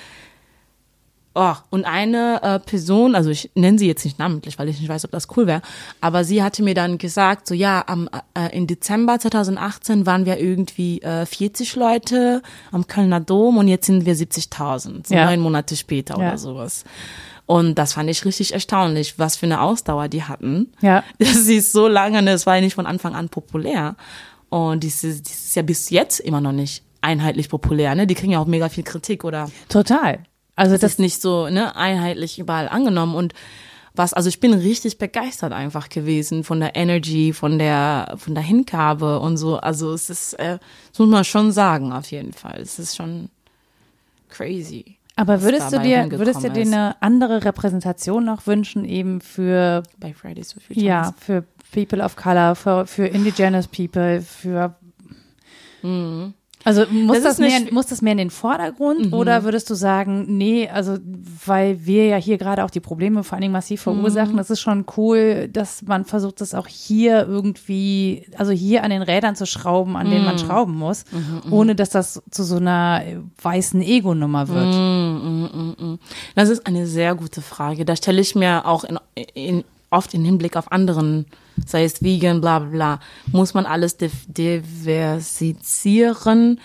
Oh, und eine äh, Person, also ich nenne sie jetzt nicht namentlich, weil ich nicht weiß, ob das cool wäre, aber sie hatte mir dann gesagt, so ja, am, äh, im Dezember 2018 waren wir irgendwie äh, 40 Leute am Kölner Dom und jetzt sind wir 70.000, so ja. neun Monate später ja. oder sowas. Und das fand ich richtig erstaunlich, was für eine Ausdauer die hatten. Ja. (laughs) Sie ist so lange, ne, es war ja nicht von Anfang an populär. Und das ist, das ist ja bis jetzt immer noch nicht einheitlich populär, ne? Die kriegen ja auch mega viel Kritik, oder? Total. Also das, das ist nicht so ne, einheitlich überall angenommen und was, also ich bin richtig begeistert einfach gewesen von der Energy, von der, von der Hingabe und so. Also es ist, äh, das muss man schon sagen, auf jeden Fall. Es ist schon crazy. Aber würdest du dir, würdest du dir eine andere Repräsentation noch wünschen, eben für bei Fridays for Future? Ja, für People of Color, für, für Indigenous People, für mhm. Also muss das, das mehr, muss das mehr in den Vordergrund mhm. oder würdest du sagen, nee, also weil wir ja hier gerade auch die Probleme vor allen Dingen massiv verursachen, mhm. das ist schon cool, dass man versucht, das auch hier irgendwie, also hier an den Rädern zu schrauben, an mhm. denen man mhm. schrauben muss, mhm, mhm. ohne dass das zu so einer weißen Ego-Nummer wird. Das ist eine sehr gute Frage. Da stelle ich mir auch in, in oft im Hinblick auf anderen, sei es vegan, bla bla bla, muss man alles diversifizieren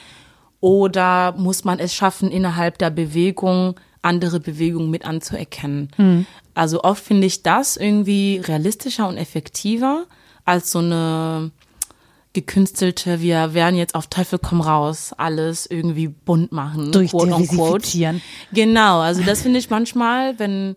oder muss man es schaffen, innerhalb der Bewegung andere Bewegungen mit anzuerkennen. Mhm. Also oft finde ich das irgendwie realistischer und effektiver als so eine gekünstelte, wir werden jetzt auf Teufel komm raus, alles irgendwie bunt machen. Durchdiversifizieren. Genau, also das finde ich manchmal, wenn,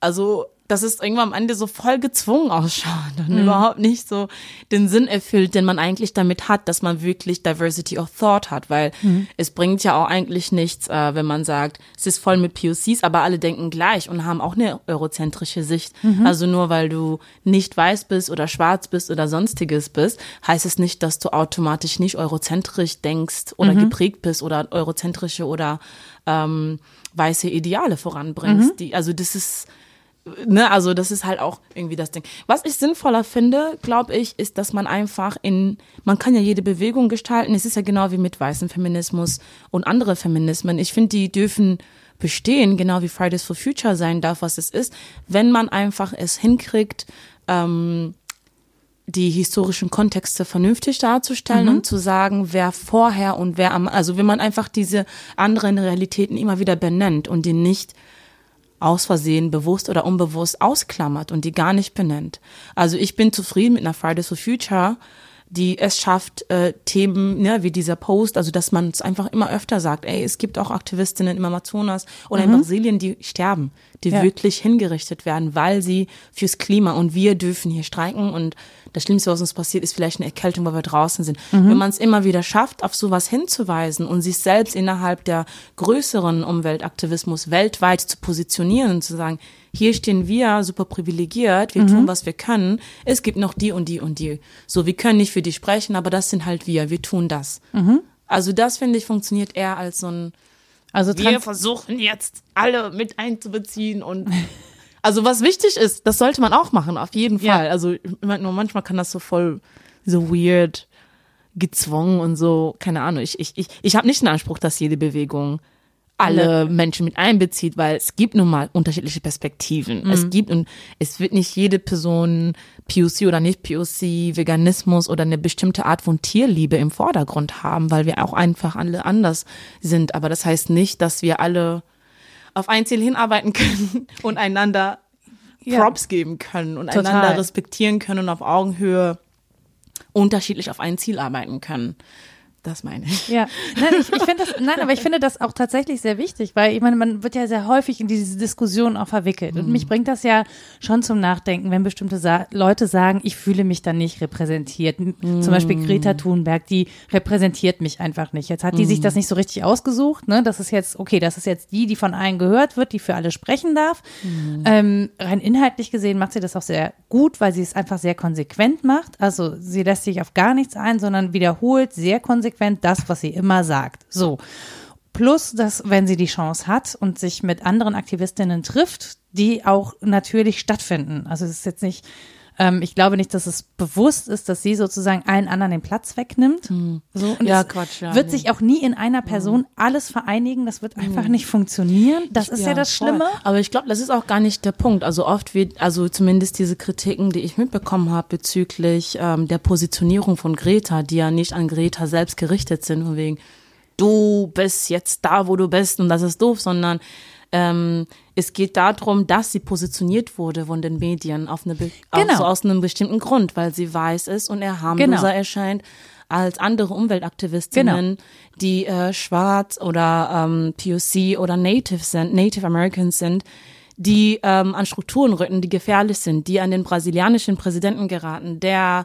also dass es irgendwann am Ende so voll gezwungen ausschaut und mhm. überhaupt nicht so den Sinn erfüllt, den man eigentlich damit hat, dass man wirklich Diversity of Thought hat, weil mhm. es bringt ja auch eigentlich nichts, äh, wenn man sagt, es ist voll mit POCs, aber alle denken gleich und haben auch eine eurozentrische Sicht. Mhm. Also nur weil du nicht weiß bist oder schwarz bist oder sonstiges bist, heißt es nicht, dass du automatisch nicht eurozentrisch denkst oder mhm. geprägt bist oder eurozentrische oder ähm, weiße Ideale voranbringst. Mhm. Die, also das ist ne, also das ist halt auch irgendwie das Ding. Was ich sinnvoller finde, glaube ich, ist, dass man einfach in, man kann ja jede Bewegung gestalten. Es ist ja genau wie mit weißem Feminismus und andere Feminismen. Ich finde, die dürfen bestehen, genau wie Fridays for Future sein darf, was es ist, wenn man einfach es hinkriegt, ähm, die historischen Kontexte vernünftig darzustellen mhm. und zu sagen, wer vorher und wer am, also wenn man einfach diese anderen Realitäten immer wieder benennt und die nicht aus Versehen bewusst oder unbewusst ausklammert und die gar nicht benennt. Also ich bin zufrieden mit einer Fridays for Future, die es schafft, äh, Themen ne, wie dieser Post, also dass man es einfach immer öfter sagt, ey, es gibt auch Aktivistinnen im Amazonas oder mhm. in Brasilien, die sterben, die ja. wirklich hingerichtet werden, weil sie fürs Klima und wir dürfen hier streiken und das Schlimmste, was uns passiert, ist vielleicht eine Erkältung, weil wir draußen sind. Mhm. Wenn man es immer wieder schafft, auf sowas hinzuweisen und sich selbst innerhalb der größeren Umweltaktivismus weltweit zu positionieren und zu sagen, hier stehen wir super privilegiert, wir mhm. tun, was wir können. Es gibt noch die und die und die. So, wir können nicht für die sprechen, aber das sind halt wir, wir tun das. Mhm. Also das, finde ich, funktioniert eher als so ein, also wir versuchen jetzt alle mit einzubeziehen und (laughs) Also was wichtig ist, das sollte man auch machen, auf jeden Fall. Ja. Also nur manchmal kann das so voll so weird gezwungen und so, keine Ahnung. Ich, ich, ich, ich habe nicht den Anspruch, dass jede Bewegung alle Menschen mit einbezieht, weil es gibt nun mal unterschiedliche Perspektiven. Mhm. Es gibt und es wird nicht jede Person POC oder nicht POC, Veganismus oder eine bestimmte Art von Tierliebe im Vordergrund haben, weil wir auch einfach alle anders sind. Aber das heißt nicht, dass wir alle auf ein Ziel hinarbeiten (laughs) können und einander Props ja. geben können und Total. einander respektieren können und auf Augenhöhe unterschiedlich auf ein Ziel arbeiten können. Das meine ich. Ja, nein, ich, ich finde das, nein, aber ich finde das auch tatsächlich sehr wichtig, weil ich meine, man wird ja sehr häufig in diese Diskussion auch verwickelt. Und mich bringt das ja schon zum Nachdenken, wenn bestimmte Sa Leute sagen, ich fühle mich da nicht repräsentiert. Mm. Zum Beispiel Greta Thunberg, die repräsentiert mich einfach nicht. Jetzt hat die mm. sich das nicht so richtig ausgesucht, ne? Das ist jetzt, okay, das ist jetzt die, die von allen gehört wird, die für alle sprechen darf. Mm. Ähm, rein inhaltlich gesehen macht sie das auch sehr gut, weil sie es einfach sehr konsequent macht. Also sie lässt sich auf gar nichts ein, sondern wiederholt sehr konsequent konsequent das, was sie immer sagt. So. Plus, dass, wenn sie die Chance hat und sich mit anderen Aktivistinnen trifft, die auch natürlich stattfinden. Also es ist jetzt nicht, ähm, ich glaube nicht, dass es bewusst ist, dass sie sozusagen allen anderen den Platz wegnimmt. Hm. So, und ja, Quatsch. Ja, wird nee. sich auch nie in einer Person hm. alles vereinigen. Das wird einfach hm. nicht funktionieren. Das ist ja, ja das voll. Schlimme. Aber ich glaube, das ist auch gar nicht der Punkt. Also oft wird, also zumindest diese Kritiken, die ich mitbekommen habe bezüglich ähm, der Positionierung von Greta, die ja nicht an Greta selbst gerichtet sind, von wegen, du bist jetzt da, wo du bist und das ist doof, sondern ähm, es geht darum, dass sie positioniert wurde von den Medien auf eine, genau. so aus einem bestimmten Grund, weil sie weiß ist und er harmloser genau. erscheint als andere Umweltaktivistinnen, genau. die äh, schwarz oder ähm, POC oder Native sind, Native Americans sind, die ähm, an Strukturen rücken, die gefährlich sind, die an den brasilianischen Präsidenten geraten, der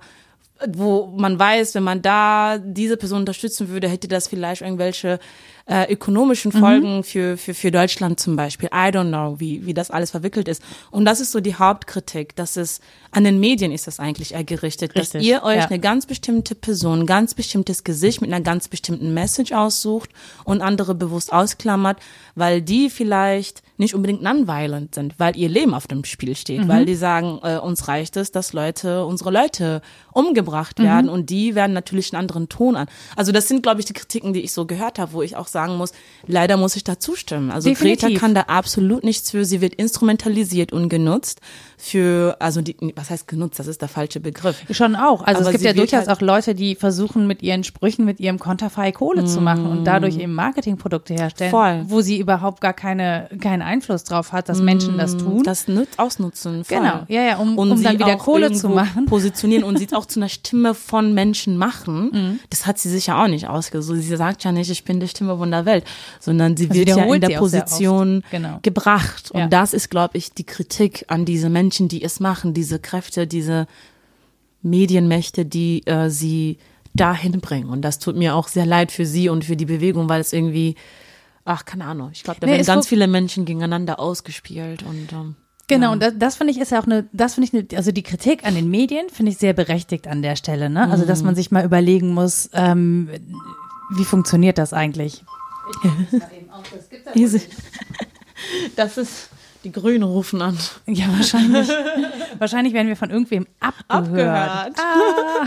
wo man weiß, wenn man da diese Person unterstützen würde, hätte das vielleicht irgendwelche äh, ökonomischen mhm. Folgen mhm. für, für, für Deutschland zum Beispiel. I don't know, wie, wie das alles verwickelt ist. Und das ist so die Hauptkritik, dass es an den Medien ist das eigentlich gerichtet, Richtig, dass ihr euch ja. eine ganz bestimmte Person, ganz bestimmtes Gesicht mit einer ganz bestimmten Message aussucht und andere bewusst ausklammert, weil die vielleicht nicht unbedingt nonviolent sind, weil ihr Leben auf dem Spiel steht, mhm. weil die sagen, äh, uns reicht es, dass Leute, unsere Leute umgebracht werden mhm. und die werden natürlich einen anderen Ton an. Also das sind, glaube ich, die Kritiken, die ich so gehört habe, wo ich auch sagen muss, leider muss ich da zustimmen. Also Definitiv. Greta kann da absolut nichts für, sie wird instrumentalisiert und genutzt für, also die, was heißt genutzt, das ist der falsche Begriff. Schon auch. Also Aber es gibt ja durchaus halt auch Leute, die versuchen mit ihren Sprüchen, mit ihrem Konterfei Kohle mm. zu machen und dadurch eben Marketingprodukte herstellen, Voll. wo sie überhaupt gar keine, keinen Einfluss drauf hat, dass mm. Menschen das tun. Das nützt, ausnutzen. Voll. Genau, ja, ja, um, und um dann wieder Kohle zu machen. Positionieren und sie (laughs) auch zu einer Stimme von Menschen machen. Mm. Das hat sie sicher auch nicht ausgesucht. Sie sagt ja nicht, ich bin die Stimme von der Welt, sondern sie also wird ja in der Position genau. gebracht. Und ja. das ist, glaube ich, die Kritik an diese Menschen Menschen, die es machen, diese Kräfte, diese Medienmächte, die äh, sie dahin bringen. Und das tut mir auch sehr leid für sie und für die Bewegung, weil es irgendwie, ach, keine Ahnung, ich glaube, da nee, werden ganz viele Menschen gegeneinander ausgespielt und ähm, Genau, ja. und das, das finde ich ist ja auch eine, das finde ich eine, also die Kritik an den Medien finde ich sehr berechtigt an der Stelle, ne? Also, dass man sich mal überlegen muss, ähm, wie funktioniert das eigentlich? Das Das ist, die Grünen rufen an. Ja, wahrscheinlich. wahrscheinlich werden wir von irgendwem abgehört. abgehört. Ah.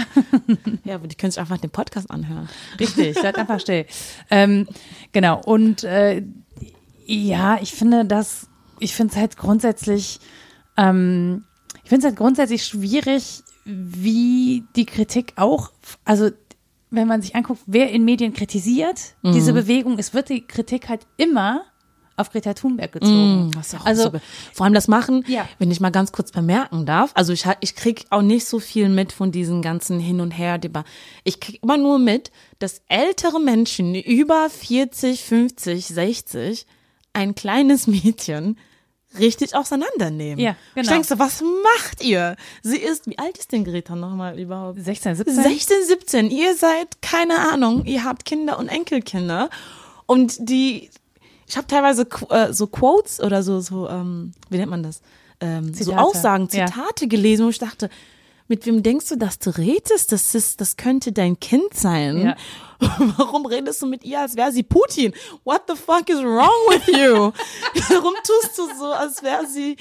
ja, aber die können sich einfach den Podcast anhören. Richtig, seid einfach still. Ähm, genau, und äh, ja, ich finde das, ich finde es halt grundsätzlich, ähm, ich finde es halt grundsätzlich schwierig, wie die Kritik auch, also wenn man sich anguckt, wer in Medien kritisiert, mhm. diese Bewegung, es wird die Kritik halt immer auf Greta Thunberg gezogen. Mm, also so vor allem das machen, ja. wenn ich mal ganz kurz bemerken darf. Also ich ich krieg auch nicht so viel mit von diesen ganzen hin und her Ich krieg immer nur mit, dass ältere Menschen über 40, 50, 60 ein kleines (laughs) Mädchen richtig auseinandernehmen. Ja, genau. Ich denke so, was macht ihr? Sie ist, wie alt ist denn Greta nochmal überhaupt? 16, 17? 16, 17. Ihr seid, keine Ahnung, ihr habt Kinder und Enkelkinder. Und die ich habe teilweise äh, so Quotes oder so, so ähm, wie nennt man das? Ähm, so Aussagen, Zitate ja. gelesen, wo ich dachte, mit wem denkst du, dass du redest? Das ist, das könnte dein Kind sein. Ja. (laughs) Warum redest du mit ihr, als wäre sie Putin? What the fuck is wrong with you? (laughs) Warum tust du so, als wäre sie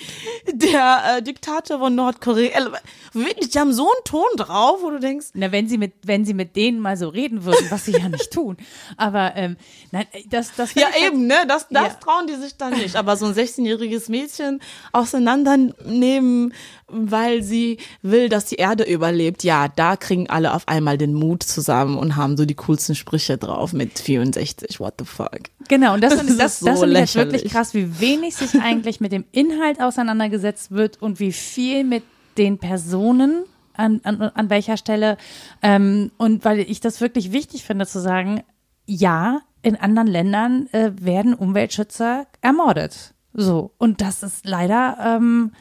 der äh, Diktator von Nordkorea? Äh, wirklich, die haben so einen Ton drauf, wo du denkst. Na, wenn sie mit, wenn sie mit denen mal so reden würden, was sie ja nicht tun. Aber ähm, nein, das, das Ja, halt eben, ne? Das, das ja. trauen die sich dann nicht. Aber so ein 16-jähriges Mädchen auseinandernehmen, weil sie will, dass die Erde überlebt. Ja, da kriegen alle auf einmal den Mut zusammen und haben so die coolsten Sprüche drauf mit 64. What the fuck? Genau, und das, (laughs) das, das, so das finde ich wirklich krass, wie wenig sich eigentlich mit dem Inhalt auseinandergesetzt wird und wie viel mit den Personen an, an, an welcher Stelle. Ähm, und weil ich das wirklich wichtig finde zu sagen, ja, in anderen Ländern äh, werden Umweltschützer ermordet. So. Und das ist leider ähm,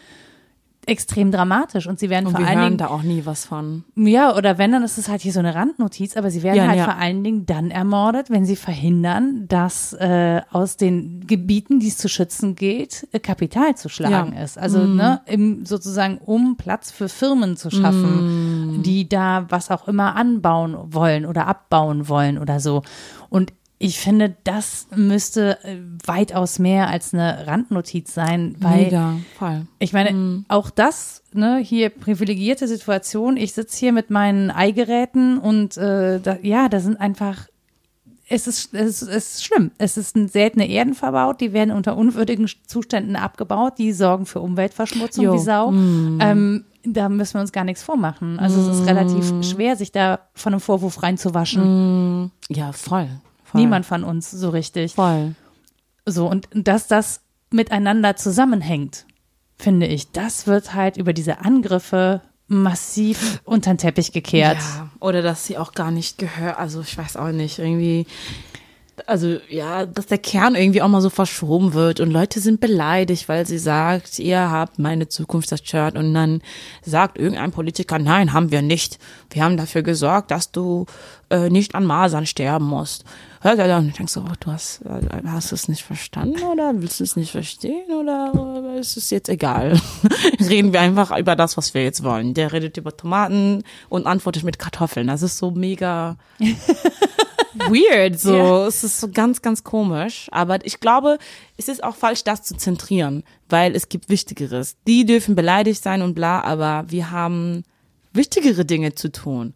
extrem dramatisch und sie werden und vor allen Dingen da auch nie was von. Ja, oder wenn dann ist es halt hier so eine Randnotiz, aber sie werden Ja, halt ja. vor allen Dingen dann ermordet, wenn sie verhindern, dass äh, aus den Gebieten, die es zu schützen geht, äh, Kapital zu schlagen Ja. ist. Also ne, im, sozusagen um Platz für Firmen zu schaffen, die da was auch immer anbauen wollen oder abbauen wollen oder so. Und ich finde, das müsste äh, weitaus mehr als eine Randnotiz sein, weil Mega, voll. ich meine, auch das, ne, hier privilegierte Situation. Ich sitze hier mit meinen Eigeräten und äh, da, ja, da sind einfach, es ist, es, ist, es ist schlimm. Es ist ein seltene Erden verbaut, die werden unter unwürdigen Zuständen abgebaut, die sorgen für Umweltverschmutzung Jo. wie Sau. Ähm, da müssen wir uns gar nichts vormachen. Also es ist relativ schwer, sich da von einem Vorwurf reinzuwaschen. Ja, voll. Voll. Niemand von uns so richtig. Voll. So, und dass das miteinander zusammenhängt, finde ich, das wird halt über diese Angriffe massiv unter den Teppich gekehrt. Ja, oder dass sie auch gar nicht gehört, also ich weiß auch nicht, irgendwie, also ja, dass der Kern irgendwie auch mal so verschoben wird und Leute sind beleidigt, weil sie sagt, ihr habt meine Zukunft zerstört und dann sagt irgendein Politiker, nein, haben wir nicht. Wir haben dafür gesorgt, dass du äh, nicht an Masern sterben musst. Und denkst so, oh, du hast, äh, hast du es nicht verstanden oder willst du es nicht verstehen oder ist es jetzt egal? (laughs) Reden wir einfach über das, was wir jetzt wollen. Der redet über Tomaten und antwortet mit Kartoffeln. Das ist so mega (laughs) weird. So, Ja. es ist so ganz, ganz komisch. Aber ich glaube, es ist auch falsch, das zu zentrieren, weil es gibt Wichtigeres. Die dürfen beleidigt sein und bla, aber wir haben wichtigere Dinge zu tun.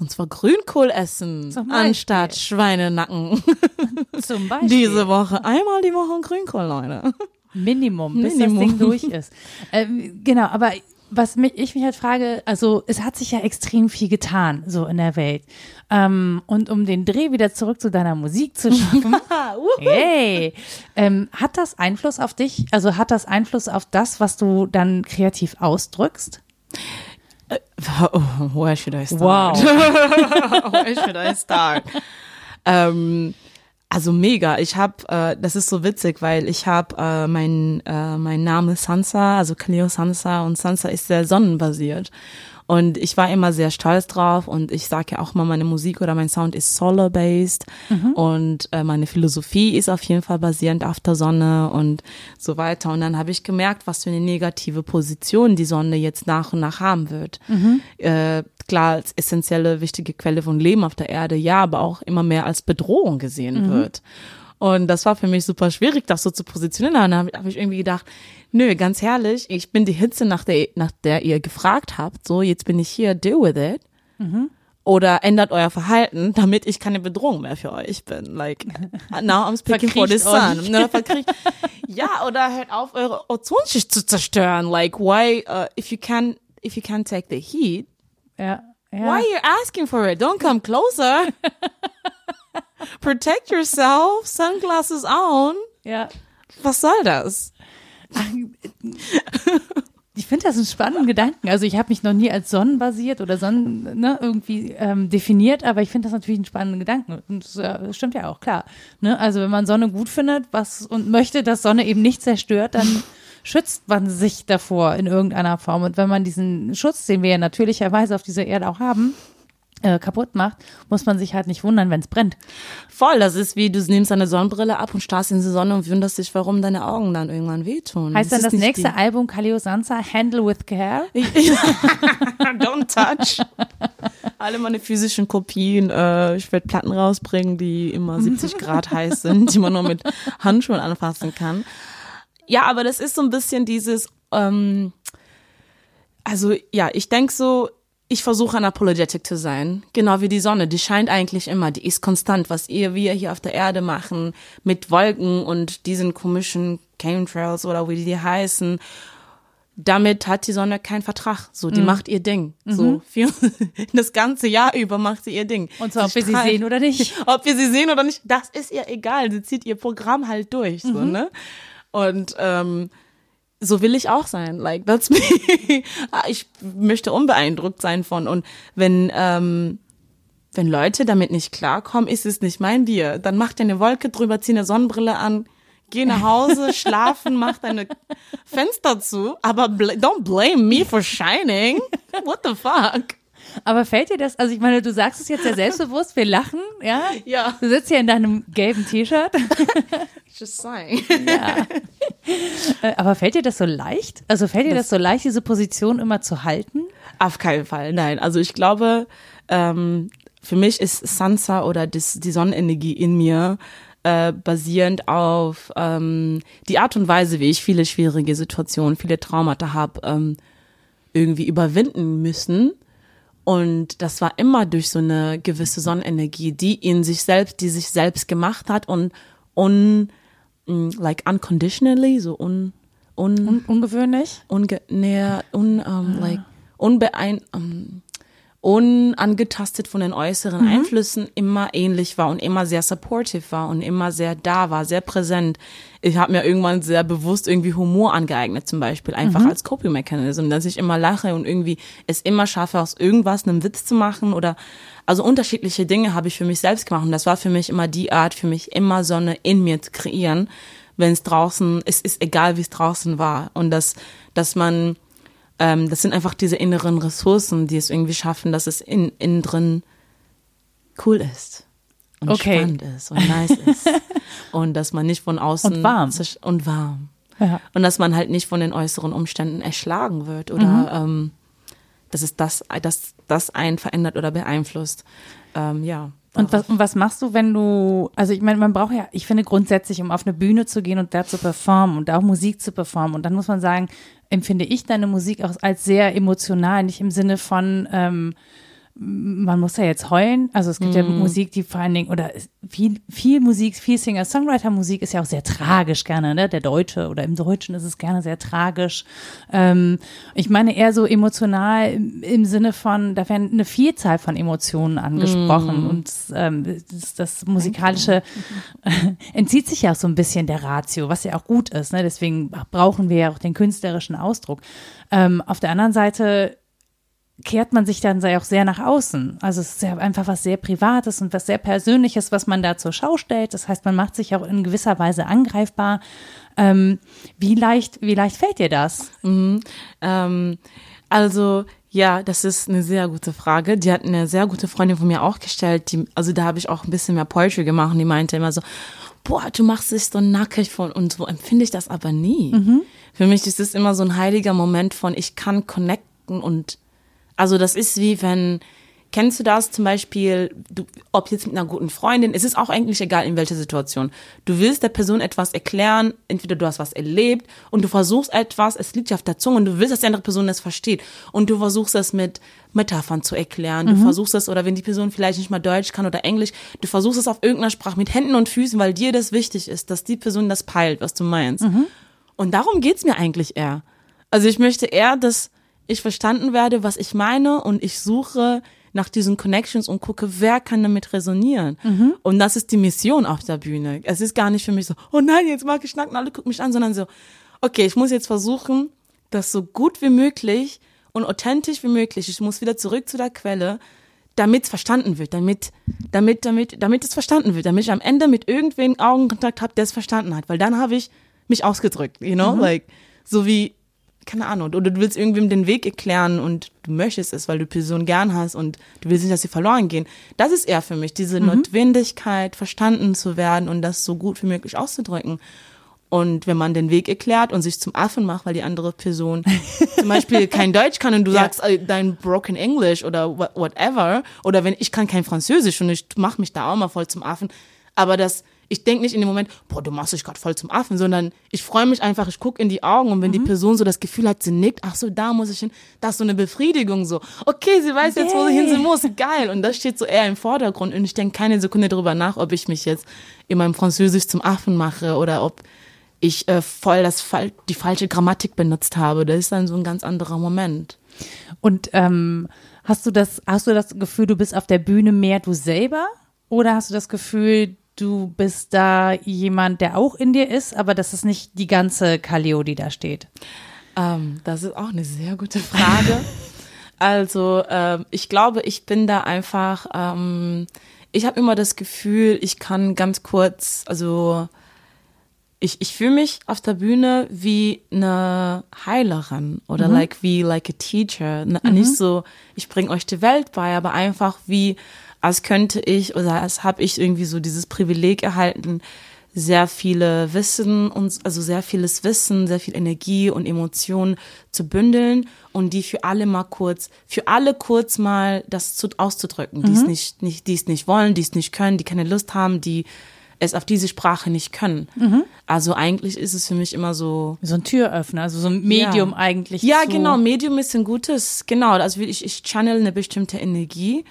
Und zwar Grünkohl essen, anstatt Schweinenacken. (laughs) Zum (laughs) Beispiel. Diese Woche, einmal die Woche Grünkohl, Leute. Minimum, bis Minimum. das Ding durch ist. Ähm, genau, aber was mich, ich mich halt frage, also es hat sich ja extrem viel getan, so in der Welt. Ähm, und um den Dreh wieder zurück zu deiner Musik zu schaffen, (laughs) hey, ähm, hat das Einfluss auf dich? Also hat das Einfluss auf das, was du dann kreativ ausdrückst? Oh, (laughs) where should I start? Wow. (laughs) Where should I start? ähm, also mega. Ich habe, äh, das ist so witzig, weil ich habe äh, mein äh, mein Name Sansa, also Cleo Sansa und Sansa ist sehr sonnenbasiert. Und ich war immer sehr stolz drauf und ich sage ja auch mal, meine Musik oder mein Sound ist solar-based und äh, meine Philosophie ist auf jeden Fall basierend auf der Sonne und so weiter. Und dann habe ich gemerkt, was für eine negative Position die Sonne jetzt nach und nach haben wird. Äh, klar, als essentielle, wichtige Quelle von Leben auf der Erde, ja, aber auch immer mehr als Bedrohung gesehen wird. Und das war für mich super schwierig, das so zu positionieren. Und dann habe hab ich irgendwie gedacht, nö, ganz herrlich, ich bin die Hitze, nach der, nach der ihr gefragt habt. So, jetzt bin ich hier, deal with it. Oder ändert euer Verhalten, damit ich keine Bedrohung mehr für euch bin. Like, now I'm speaking for the sun. Ne, ja, oder hört auf, eure Ozonschicht zu zerstören. Like, why, uh, if you can, if you can take the heat, Ja. ja. Why are you asking for it? Don't come closer. (laughs) (laughs) Protect yourself. Sunglasses on. Ja. Was soll das? Ich finde das einen spannenden Gedanken. Also ich habe mich noch nie als sonnenbasiert oder sonnen ne, irgendwie ähm, definiert, aber ich finde das natürlich einen spannenden Gedanken. Und das äh, stimmt ja auch, klar. Ne? Also wenn man Sonne gut findet was und möchte, dass Sonne eben nicht zerstört, dann (laughs) schützt man sich davor in irgendeiner Form. Und wenn man diesen Schutz, den wir ja natürlicherweise auf dieser Erde auch haben, äh, kaputt macht, muss man sich halt nicht wundern, wenn es brennt. Voll, das ist wie, du nimmst deine Sonnenbrille ab und starrst in die Sonne und wunderst dich, warum deine Augen dann irgendwann wehtun. Heißt das dann das nächste Album Kaleo Sansa, Handle with Care? (laughs) Don't touch. Alle meine physischen Kopien, äh, ich werde Platten rausbringen, die immer 70 (laughs) Grad heiß sind, die man nur mit Handschuhen anfassen kann. Ja, aber das ist so ein bisschen dieses, ähm, also ja, ich denke so, ich versuche unapologetic zu sein, genau wie die Sonne. Die scheint eigentlich immer, die ist konstant. Was ihr, wir hier auf der Erde machen, mit Wolken und diesen komischen Chemtrails oder wie die heißen, damit hat die Sonne keinen Vertrag. So, die mhm. macht ihr Ding. Mhm. So, für, (laughs) das ganze Jahr über macht sie ihr Ding. Und zwar, ob wir sie sehen oder nicht. (laughs) Ob wir sie sehen oder nicht, das ist ihr egal. Sie zieht ihr Programm halt durch, so, mhm. ne? Und, ähm, so will ich auch sein. Like, that's (laughs) me. Ich möchte unbeeindruckt sein von. Und wenn, ähm, wenn Leute damit nicht klarkommen, ist es nicht mein Bier. Dann mach dir eine Wolke drüber, zieh eine Sonnenbrille an, geh nach Hause, (laughs) schlafen, mach deine Fenster zu. Aber bl don't blame me for shining. (laughs) What the fuck? Aber fällt dir das, also ich meine, du sagst es jetzt ja selbstbewusst, wir lachen, ja? Ja. Du sitzt hier in deinem gelben T-Shirt. (laughs) Just saying. Ja. Äh, aber fällt dir das so leicht? Also fällt dir das, das so leicht, diese Position immer zu halten? Auf keinen Fall, nein. Also ich glaube, ähm, für mich ist Sansa oder das, die Sonnenenergie in mir äh, basierend auf ähm, die Art und Weise, wie ich viele schwierige Situationen, viele Traumata habe, ähm, irgendwie überwinden müssen und das war immer durch so eine gewisse Sonnenenergie, die in sich selbst, die sich selbst gemacht hat und un, mm, like unconditionally, so un, un, un ungewöhnlich, unge, nee, un, um, ah. like unbeein, um, unangetastet von den äußeren mhm. Einflüssen immer ähnlich war und immer sehr supportive war und immer sehr da war, sehr präsent. Ich habe mir irgendwann sehr bewusst irgendwie Humor angeeignet, zum Beispiel, einfach mhm. als Coping-Mechanism, dass ich immer lache und irgendwie es immer schaffe, aus irgendwas einen Witz zu machen oder also unterschiedliche Dinge habe ich für mich selbst gemacht und das war für mich immer die Art, für mich immer Sonne in mir zu kreieren, wenn es draußen, es ist egal, wie es draußen war und dass, dass man ähm, das sind einfach diese inneren Ressourcen, die es irgendwie schaffen, dass es in, innen drin cool ist und okay. spannend ist und nice ist (laughs) und dass man nicht von außen und warm und warm ja. und dass man halt nicht von den äußeren Umständen erschlagen wird oder mhm. ähm, dass es das, dass das einen verändert oder beeinflusst. Ähm, ja. Und was, und was machst du, wenn du, also ich meine, man braucht ja, ich finde grundsätzlich, um auf eine Bühne zu gehen und da zu performen und da auch Musik zu performen. Und dann muss man sagen, empfinde ich deine Musik auch als sehr emotional, nicht im Sinne von, ähm, man muss ja jetzt heulen. Also es gibt mm. ja mhm. Musik, die vor allen Dingen, oder viel, viel Musik, viel Singer-Songwriter-Musik ist ja auch sehr tragisch gerne, ne? Der Deutsche oder im Deutschen ist es gerne sehr tragisch. Ähm, ich meine eher so emotional im, im, Sinne von, da werden eine Vielzahl von Emotionen angesprochen mm. und ähm, das, das Musikalische (laughs) entzieht sich ja auch so ein bisschen der Ratio, was ja auch gut ist. Ne? Deswegen brauchen wir ja auch den künstlerischen Ausdruck. Ähm, auf der anderen Seite kehrt man sich dann auch sehr nach außen. Also es ist ja einfach was sehr Privates und was sehr Persönliches, was man da zur Schau stellt. Das heißt, man macht sich auch in gewisser Weise angreifbar. Ähm, wie leicht, wie leicht fällt dir das? Mhm. Ähm, also ja, das ist eine sehr gute Frage. Die hat eine sehr gute Freundin von mir auch gestellt. Die, also da habe ich auch ein bisschen mehr Poetry gemacht und die meinte immer so, boah, du machst dich so nackig von und so empfinde ich das aber nie. Mhm. Für mich ist es immer so ein heiliger Moment von, ich kann connecten und also das ist wie wenn, kennst du das zum Beispiel, du, ob jetzt mit einer guten Freundin, es ist auch eigentlich egal in welcher Situation. Du willst der Person etwas erklären, entweder du hast was erlebt und du versuchst etwas, es liegt dir auf der Zunge und du willst, dass die andere Person das versteht und du versuchst es mit Metaphern zu erklären. Du mhm. versuchst es, oder wenn die Person vielleicht nicht mal Deutsch kann oder Englisch, du versuchst es auf irgendeiner Sprache mit Händen und Füßen, weil dir das wichtig ist, dass die Person das peilt, was du meinst. Mhm. Und darum geht's mir eigentlich eher. Also ich möchte eher, dass ich verstanden werde, was ich meine und ich suche nach diesen Connections und gucke, wer kann damit resonieren. Mhm. Und das ist die Mission auf der Bühne. Es ist gar nicht für mich so, oh nein, jetzt mag ich schnacken, alle gucken mich an, sondern so, okay, ich muss jetzt versuchen, das so gut wie möglich und authentisch wie möglich, ich muss wieder zurück zu der Quelle, damit es verstanden wird, damit, damit, damit, damit es verstanden wird, damit ich am Ende mit irgendwem Augenkontakt habe, der es verstanden hat, weil dann habe ich mich ausgedrückt, you know, mhm. like, so wie keine Ahnung, oder du willst irgendwem den Weg erklären und du möchtest es, weil du die Person gern hast und du willst nicht, dass sie verloren gehen. Das ist eher für mich, diese mhm. Notwendigkeit, verstanden zu werden und das so gut wie möglich auszudrücken. Und wenn man den Weg erklärt und sich zum Affen macht, weil die andere Person zum Beispiel (laughs) kein Deutsch kann und du ja. sagst äh, dein broken English oder whatever, oder wenn ich kann kein Französisch und ich mach mich da auch mal voll zum Affen, aber das ich denke nicht in dem Moment, boah, du machst dich gerade voll zum Affen, sondern ich freue mich einfach, ich gucke in die Augen und wenn mhm. die Person so das Gefühl hat, sie nickt, ach so, da muss ich hin, das ist so eine Befriedigung so. Okay, sie weiß jetzt, wo sie hin muss, geil. Und das steht so eher im Vordergrund und ich denke keine Sekunde darüber nach, ob ich mich jetzt in meinem Französisch zum Affen mache oder ob ich äh, voll das die falsche Grammatik benutzt habe. Das ist dann so ein ganz anderer Moment. Und ähm, hast du das, hast du das Gefühl, du bist auf der Bühne mehr du selber? Oder hast du das Gefühl, du bist da jemand, der auch in dir ist, aber das ist nicht die ganze Kaleo, die da steht? Ähm, das ist auch eine sehr gute Frage. (laughs) also ähm, ich glaube, ich bin da einfach, ähm, ich habe immer das Gefühl, ich kann ganz kurz, also ich, ich fühle mich auf der Bühne wie eine Heilerin oder mhm. like wie like a teacher. Mhm. Nicht so, ich bringe euch die Welt bei, aber einfach wie als könnte ich oder als habe ich irgendwie so dieses Privileg erhalten, sehr viele Wissen und also sehr vieles Wissen, sehr viel Energie und Emotionen zu bündeln und die für alle mal kurz, für alle kurz mal das zu, auszudrücken, mhm. die es nicht, nicht, die es nicht wollen, die es nicht können, die keine Lust haben, die es auf diese Sprache nicht können. Mhm. Also eigentlich ist es für mich immer so. So ein Türöffner, also so ein Medium ja. eigentlich. Ja, genau, Medium ist ein gutes, genau, also ich, ich channel eine bestimmte Energie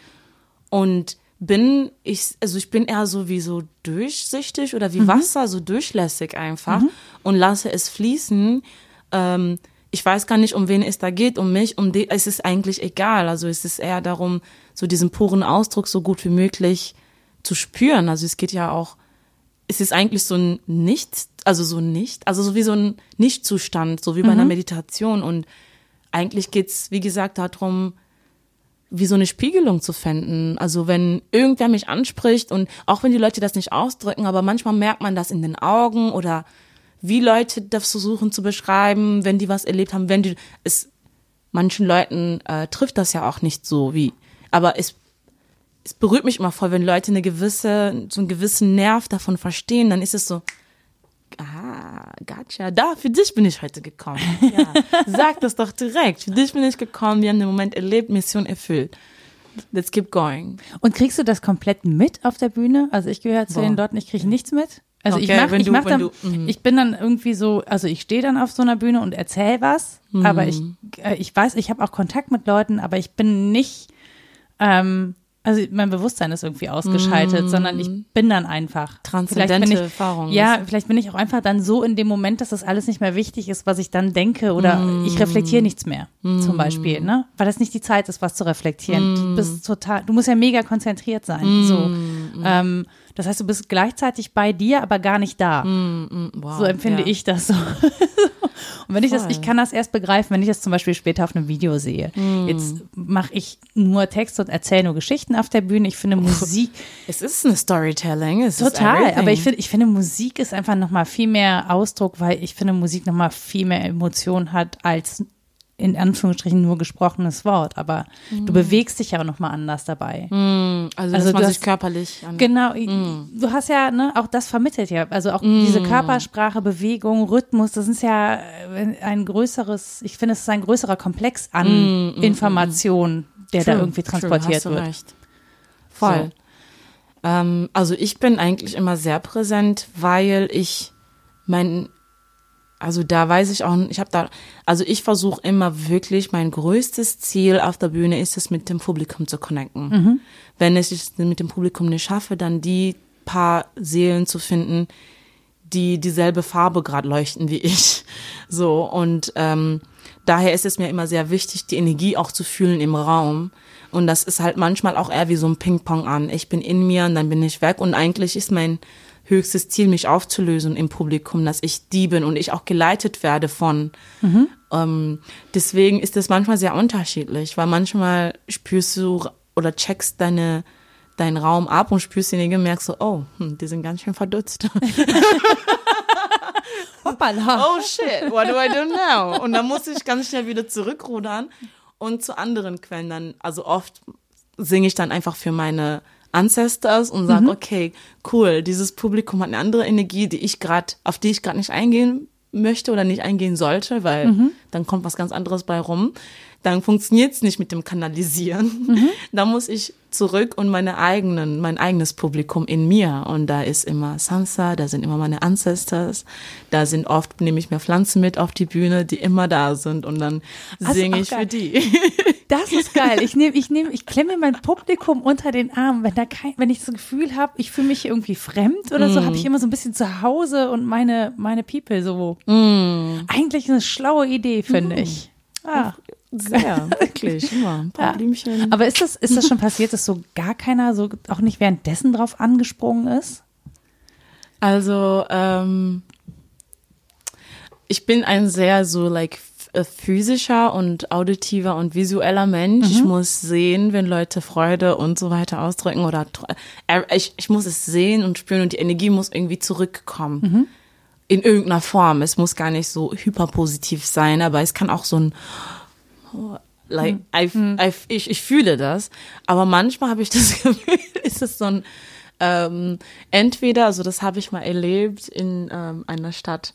und bin ich, also ich bin eher so wie so durchsichtig oder wie mhm. Wasser, so durchlässig einfach mhm. und lasse es fließen. Ähm, ich weiß gar nicht, um wen es da geht, um mich, um die, es ist eigentlich egal. Also es ist eher darum, so diesen puren Ausdruck so gut wie möglich zu spüren. Also es geht ja auch, es ist eigentlich so ein Nichts, also so nicht, also so wie so ein Nichtzustand, so wie bei mhm. einer Meditation. Und eigentlich geht's, wie gesagt, darum, wie so eine Spiegelung zu finden. Also wenn irgendwer mich anspricht und auch wenn die Leute das nicht ausdrücken, aber manchmal merkt man das in den Augen oder wie Leute das versuchen zu beschreiben, wenn die was erlebt haben, wenn die es manchen Leuten äh, trifft das ja auch nicht so wie, aber es es berührt mich immer voll, wenn Leute eine gewisse so einen gewissen Nerv davon verstehen, dann ist es so Ah, gotcha. Da, für dich bin ich heute gekommen. (laughs) Ja. Sag das doch direkt. Für dich bin ich gekommen. Wir haben den Moment erlebt, Mission erfüllt. Let's keep going. Und kriegst du das komplett mit auf der Bühne? Also ich gehöre zu Boah. den dort, ich kriege nichts mit. Also okay, ich mach, ich du, mach dann, du, mm. ich bin dann irgendwie so, also ich stehe dann auf so einer Bühne und erzähle was, mm. aber ich, äh, ich weiß, ich habe auch Kontakt mit Leuten, aber ich bin nicht, ähm, also mein Bewusstsein ist irgendwie ausgeschaltet, mm. sondern ich bin dann einfach. Transzendente Erfahrung. Ja, vielleicht bin ich auch einfach dann so in dem Moment, dass das alles nicht mehr wichtig ist, was ich dann denke oder mm. ich reflektiere nichts mehr, mm. zum Beispiel, ne? Weil das nicht die Zeit ist, was zu reflektieren. Du bist total, du musst ja mega konzentriert sein, so. Ähm, das heißt, du bist gleichzeitig bei dir, aber gar nicht da. Wow, so empfinde ja. ich das so. (laughs) Und wenn Voll. ich das, ich kann das erst begreifen, wenn ich das zum Beispiel später auf einem Video sehe. Mm. Jetzt mache ich nur Text und erzähle nur Geschichten auf der Bühne. Ich finde Musik. Es ist eine Storytelling. Es total. aber ich finde, ich finde Musik ist einfach nochmal viel mehr Ausdruck, weil ich finde Musik nochmal viel mehr Emotion hat als in Anführungsstrichen nur gesprochenes Wort, aber mm. du bewegst dich ja auch nochmal anders dabei. Mm. Also, also man sich körperlich an Genau, mm. du hast ja, ne, auch das vermittelt ja, also auch diese Körpersprache, Bewegung, Rhythmus, das ist ja ein größeres, ich finde, es ist ein größerer Komplex an Informationen, der True. da irgendwie transportiert True, wird. Recht. Voll. So. Ähm, also ich bin eigentlich immer sehr präsent, weil ich mein also da weiß ich auch, ich habe da, also ich versuche immer wirklich, mein größtes Ziel auf der Bühne ist es, mit dem Publikum zu connecten. Mhm. Wenn ich es mit dem Publikum nicht schaffe, dann die paar Seelen zu finden, die dieselbe Farbe gerade leuchten wie ich. (laughs) So und ähm, daher ist es mir immer sehr wichtig, die Energie auch zu fühlen im Raum. Und das ist halt manchmal auch eher wie so ein Ping-Pong an. Ich bin in mir und dann bin ich weg. Und eigentlich ist mein höchstes Ziel, mich aufzulösen im Publikum, dass ich die bin und ich auch geleitet werde von. Mhm. Ähm, deswegen ist das manchmal sehr unterschiedlich, weil manchmal spürst du oder checkst deine deinen Raum ab und spürst den und merkst so, oh, hm, die sind ganz schön verdutzt. (laughs) Hoppala. Oh shit, what do I do now? Und dann muss ich ganz schnell wieder zurückrudern und zu anderen Quellen dann, also oft singe ich dann einfach für meine Ancestors und sage, mhm. okay, cool, dieses Publikum hat eine andere Energie, die ich gerade, auf die ich gerade nicht eingehen möchte oder nicht eingehen sollte, weil mhm. dann kommt was ganz anderes bei rum. Dann funktioniert es nicht mit dem Kanalisieren. Mhm. (laughs) Da muss ich zurück und meine eigenen, mein eigenes Publikum in mir. Und da ist immer Sansa, da sind immer meine Ancestors, da sind oft, nehme ich mir Pflanzen mit auf die Bühne, die immer da sind und dann singe ich geil. für die. Das ist geil. Ich nehme, ich nehme, ich klemme mein Publikum unter den Arm. Wenn da kein, wenn ich das Gefühl habe, ich fühle mich irgendwie fremd oder mm. so, habe ich immer so ein bisschen zu Hause und meine, meine People so. Mm. Eigentlich eine schlaue Idee, finde mm. ich. Ah. Sehr, (laughs) wirklich, immer. Ein paar ja. Aber ist das, ist das schon passiert, dass so gar keiner so auch nicht währenddessen drauf angesprungen ist? Also, ähm, ich bin ein sehr so like äh, physischer und auditiver und visueller Mensch. Mhm. Ich muss sehen, wenn Leute Freude und so weiter ausdrücken oder ich, ich muss es sehen und spüren und die Energie muss irgendwie zurückkommen. Mhm. In irgendeiner Form. Es muss gar nicht so hyperpositiv sein, aber es kann auch so ein like, hm. I, hm. I, ich, ich fühle das, aber manchmal habe ich das (laughs) Gefühl, ist es so ein, ähm, entweder, also das habe ich mal erlebt in ähm, einer Stadt,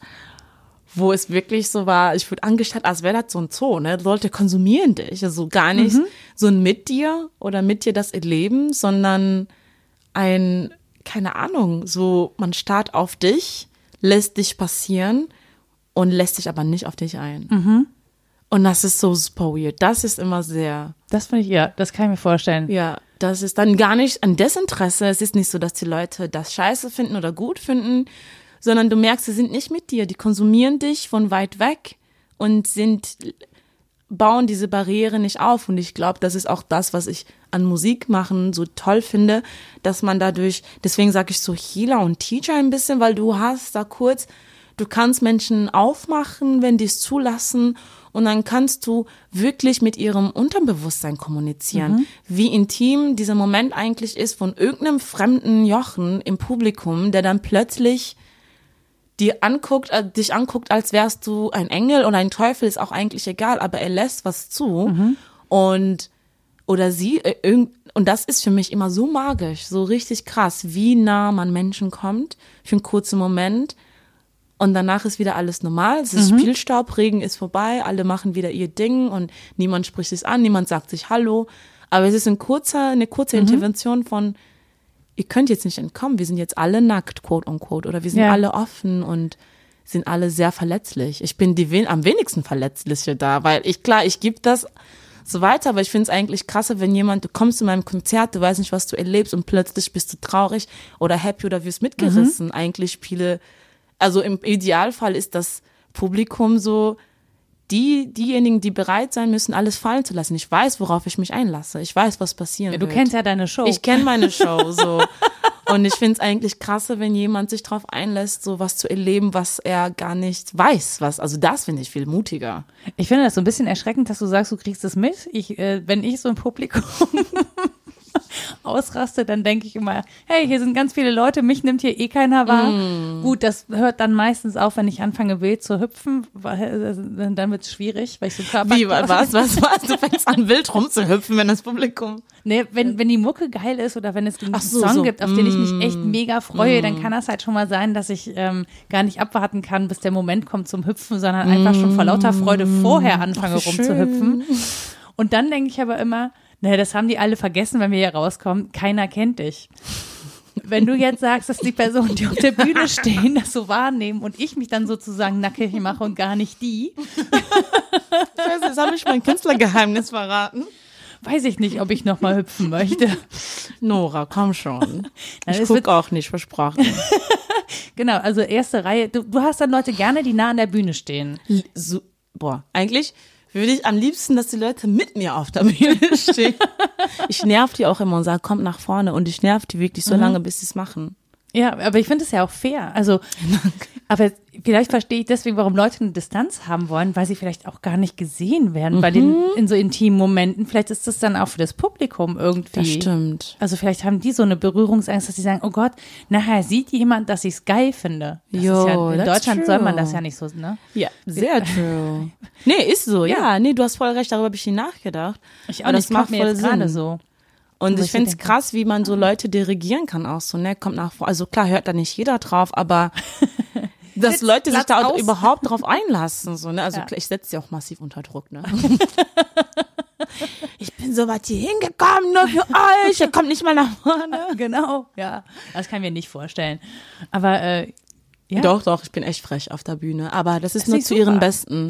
wo es wirklich so war, ich wurde angestellt, als wäre das so ein Zoo, ne? Leute konsumieren dich, also gar nicht mhm. so ein mit dir oder mit dir das erleben, sondern ein, keine Ahnung, so man starrt auf dich, lässt dich passieren und lässt dich aber nicht auf dich ein. Mhm. Und das ist so super weird. Das ist immer sehr. Das finde ich, ja, das kann ich mir vorstellen. Ja, das ist dann gar nicht ein Desinteresse. Es ist nicht so, dass die Leute das scheiße finden oder gut finden, sondern du merkst, sie sind nicht mit dir. Die konsumieren dich von weit weg und sind, bauen diese Barriere nicht auf. Und ich glaube, das ist auch das, was ich an Musik machen so toll finde, dass man dadurch, deswegen sage ich so Healer und Teacher ein bisschen, weil du hast da kurz, du kannst Menschen aufmachen, wenn die es zulassen und dann kannst du wirklich mit ihrem Unterbewusstsein kommunizieren, mhm. wie intim dieser Moment eigentlich ist von irgendeinem fremden Jochen im Publikum, der dann plötzlich dir anguckt, äh, dich anguckt, als wärst du ein Engel oder ein Teufel, ist auch eigentlich egal, aber er lässt was zu mhm. und oder sie äh, und das ist für mich immer so magisch, so richtig krass, wie nah man Menschen kommt für einen kurzen Moment und danach ist wieder alles normal. Es ist mhm. Spielstaub, Regen ist vorbei, alle machen wieder ihr Ding und niemand spricht sich an, niemand sagt sich Hallo. Aber es ist ein kurzer, eine kurze mhm. Intervention von, ihr könnt jetzt nicht entkommen, wir sind jetzt alle nackt, quote unquote, oder wir sind ja. alle offen und sind alle sehr verletzlich. Ich bin die wen am wenigsten verletzliche da, weil ich, klar, ich gebe das so weiter, aber ich finde es eigentlich krasser, wenn jemand, du kommst zu meinem Konzert, du weißt nicht, was du erlebst und plötzlich bist du traurig oder happy oder wirst mitgerissen. Mhm. Eigentlich spiele also im Idealfall ist das Publikum so, die, diejenigen, die bereit sein müssen, alles fallen zu lassen. Ich weiß, worauf ich mich einlasse. Ich weiß, was passieren ja, du wird. Du kennst ja deine Show. Ich kenne meine (laughs) Show, so. Und ich finde es eigentlich krasser, wenn jemand sich darauf einlässt, so was zu erleben, was er gar nicht weiß. Was, also das finde ich viel mutiger. Ich finde das so ein bisschen erschreckend, dass du sagst, du kriegst es mit. Ich, äh, wenn ich so im Publikum (laughs) (laughs) ausraste, dann denke ich immer, hey, hier sind ganz viele Leute, mich nimmt hier eh keiner wahr. Mm. Gut, das hört dann meistens auf, wenn ich anfange wild zu hüpfen, weil äh, dann wird es schwierig, weil ich so Körper. Wie, was, was, (laughs) was? Du fängst an, wild rumzuhüpfen, wenn das Publikum. Nee, wenn, wenn die Mucke geil ist oder wenn es einen so, Song so. gibt, auf mm. den ich mich echt mm. mega freue, mm. dann kann das halt schon mal sein, dass ich ähm, gar nicht abwarten kann, bis der Moment kommt zum Hüpfen, sondern einfach schon vor lauter Freude vorher anfange Ach, rumzuhüpfen. Und dann denke ich aber immer, naja, das haben die alle vergessen, wenn wir hier rauskommen. Keiner kennt dich. Wenn du jetzt sagst, dass die Personen, die auf der Bühne (laughs) stehen, das so wahrnehmen und ich mich dann sozusagen nackig mache und gar nicht die. Scheiße, jetzt habe ich mein Künstlergeheimnis verraten. Weiß ich nicht, ob ich noch mal hüpfen möchte. Nora, komm schon. (laughs) Ich gucke auch nicht, versprochen. (laughs) genau, also erste Reihe. Du, du hast dann Leute gerne, die nah an der Bühne stehen. So, boah, eigentlich würde ich am liebsten, dass die Leute mit mir auf der Bühne (laughs) stehen. ich nerv die auch immer und sage, kommt nach vorne und ich nerv die wirklich so mhm. lange, bis sie es machen. Ja, aber ich finde es ja auch fair. Also, (laughs) aber vielleicht verstehe ich deswegen, warum Leute eine Distanz haben wollen, weil sie vielleicht auch gar nicht gesehen werden mhm. bei den mhm. in so intimen Momenten. Vielleicht ist das dann auch für das Publikum irgendwie. Das stimmt. Also vielleicht haben die so eine Berührungsangst, dass sie sagen, oh Gott, nachher sieht jemand, dass ich es geil finde. Das jo, ja, in Deutschland true. soll man das ja nicht so, ne? Ja, sehr (laughs) true. nee, ist so, ja. ja. Nee, du hast voll recht, darüber habe ich nie nachgedacht. Ich auch aber das macht mir jetzt gerade so. Und ich finde es krass, wie man so Leute dirigieren kann auch so, ne? Kommt nach, also klar hört da nicht jeder drauf, aber (laughs) dass Sitz, Leute sich da aus. überhaupt drauf (laughs) einlassen, so, ne? Also ja. ich setze sie auch massiv unter Druck, ne? (laughs) ich bin so weit hier hingekommen, nur für euch. Ihr kommt nicht mal nach vorne. (laughs) Genau, ja. Das kann ich mir nicht vorstellen. Aber äh, ja. Doch, doch, ich bin echt frech auf der Bühne. Aber das ist das nur zu super. ihren Besten.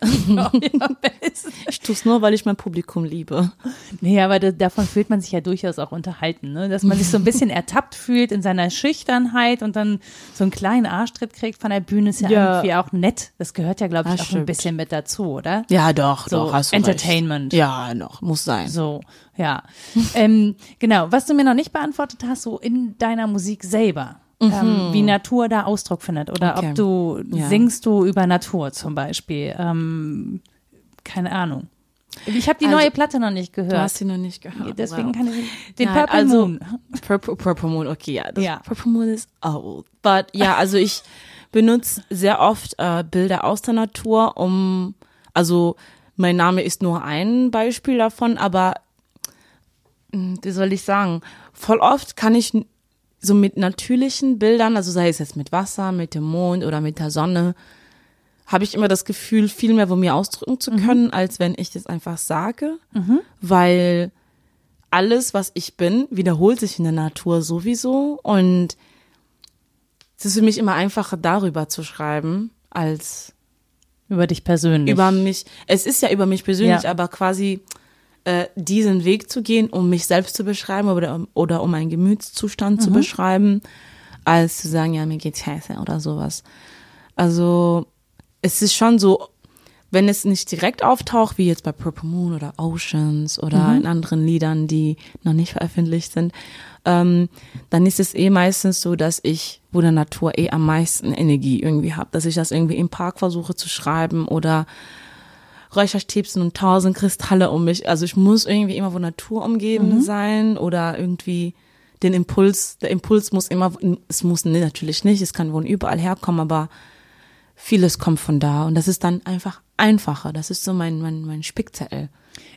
(laughs) ich tue es nur, weil ich mein Publikum liebe. Nee, aber da, davon fühlt man sich ja durchaus auch unterhalten, ne? dass man sich so ein bisschen ertappt fühlt in seiner Schüchternheit und dann so einen kleinen Arschtritt kriegt von der Bühne, ist ja, ja. irgendwie auch nett. Das gehört ja, glaube ich, das auch stimmt. ein bisschen mit dazu, oder? Ja, doch, so doch, hast du Entertainment. Recht. Ja, noch, muss sein. So, ja. ähm, genau, was du mir noch nicht beantwortet hast, so in deiner Musik selber mhm. ähm, wie Natur da Ausdruck findet. Oder okay. ob du ja. singst du über Natur zum Beispiel. Ähm, keine Ahnung. Ich habe die also, neue Platte noch nicht gehört. Du hast sie noch nicht gehört. Deswegen wow. kann ich den Nein, Purple also, Moon. Purple, Purple Moon, okay, ja. Das ja. Purple Moon ist old. But ja, also ich benutze sehr oft äh, Bilder aus der Natur, um, also mein Name ist nur ein Beispiel davon, aber hm, wie soll ich sagen, voll oft kann ich so mit natürlichen Bildern, also sei es jetzt mit Wasser, mit dem Mond oder mit der Sonne, habe ich immer das Gefühl, viel mehr von mir ausdrücken zu mhm. können, mhm. als wenn ich das einfach sage, mhm. weil alles, was ich bin, wiederholt sich in der Natur sowieso und es ist für mich immer einfacher, darüber zu schreiben, als über dich persönlich. Über mich. Es ist ja über mich persönlich, ja. aber quasi äh, diesen Weg zu gehen, um mich selbst zu beschreiben oder, oder um einen Gemütszustand mhm. zu beschreiben, als zu sagen, ja, mir geht's scheiße oder sowas. Also es ist schon so, wenn es nicht direkt auftaucht, wie jetzt bei Purple Moon oder Oceans oder mhm. in anderen Liedern, die noch nicht veröffentlicht sind, ähm, dann ist es eh meistens so, dass ich, wo der Natur eh am meisten Energie irgendwie habe, dass ich das irgendwie im Park versuche zu schreiben oder Räucherstäbchen und tausend Kristalle um mich. Also ich muss irgendwie immer von Natur umgeben mhm. sein oder irgendwie den Impuls, der Impuls muss immer, es muss nee, natürlich nicht, es kann von überall herkommen, aber vieles kommt von da und das ist dann einfach einfacher. Das ist so mein, mein, mein Spickzettel.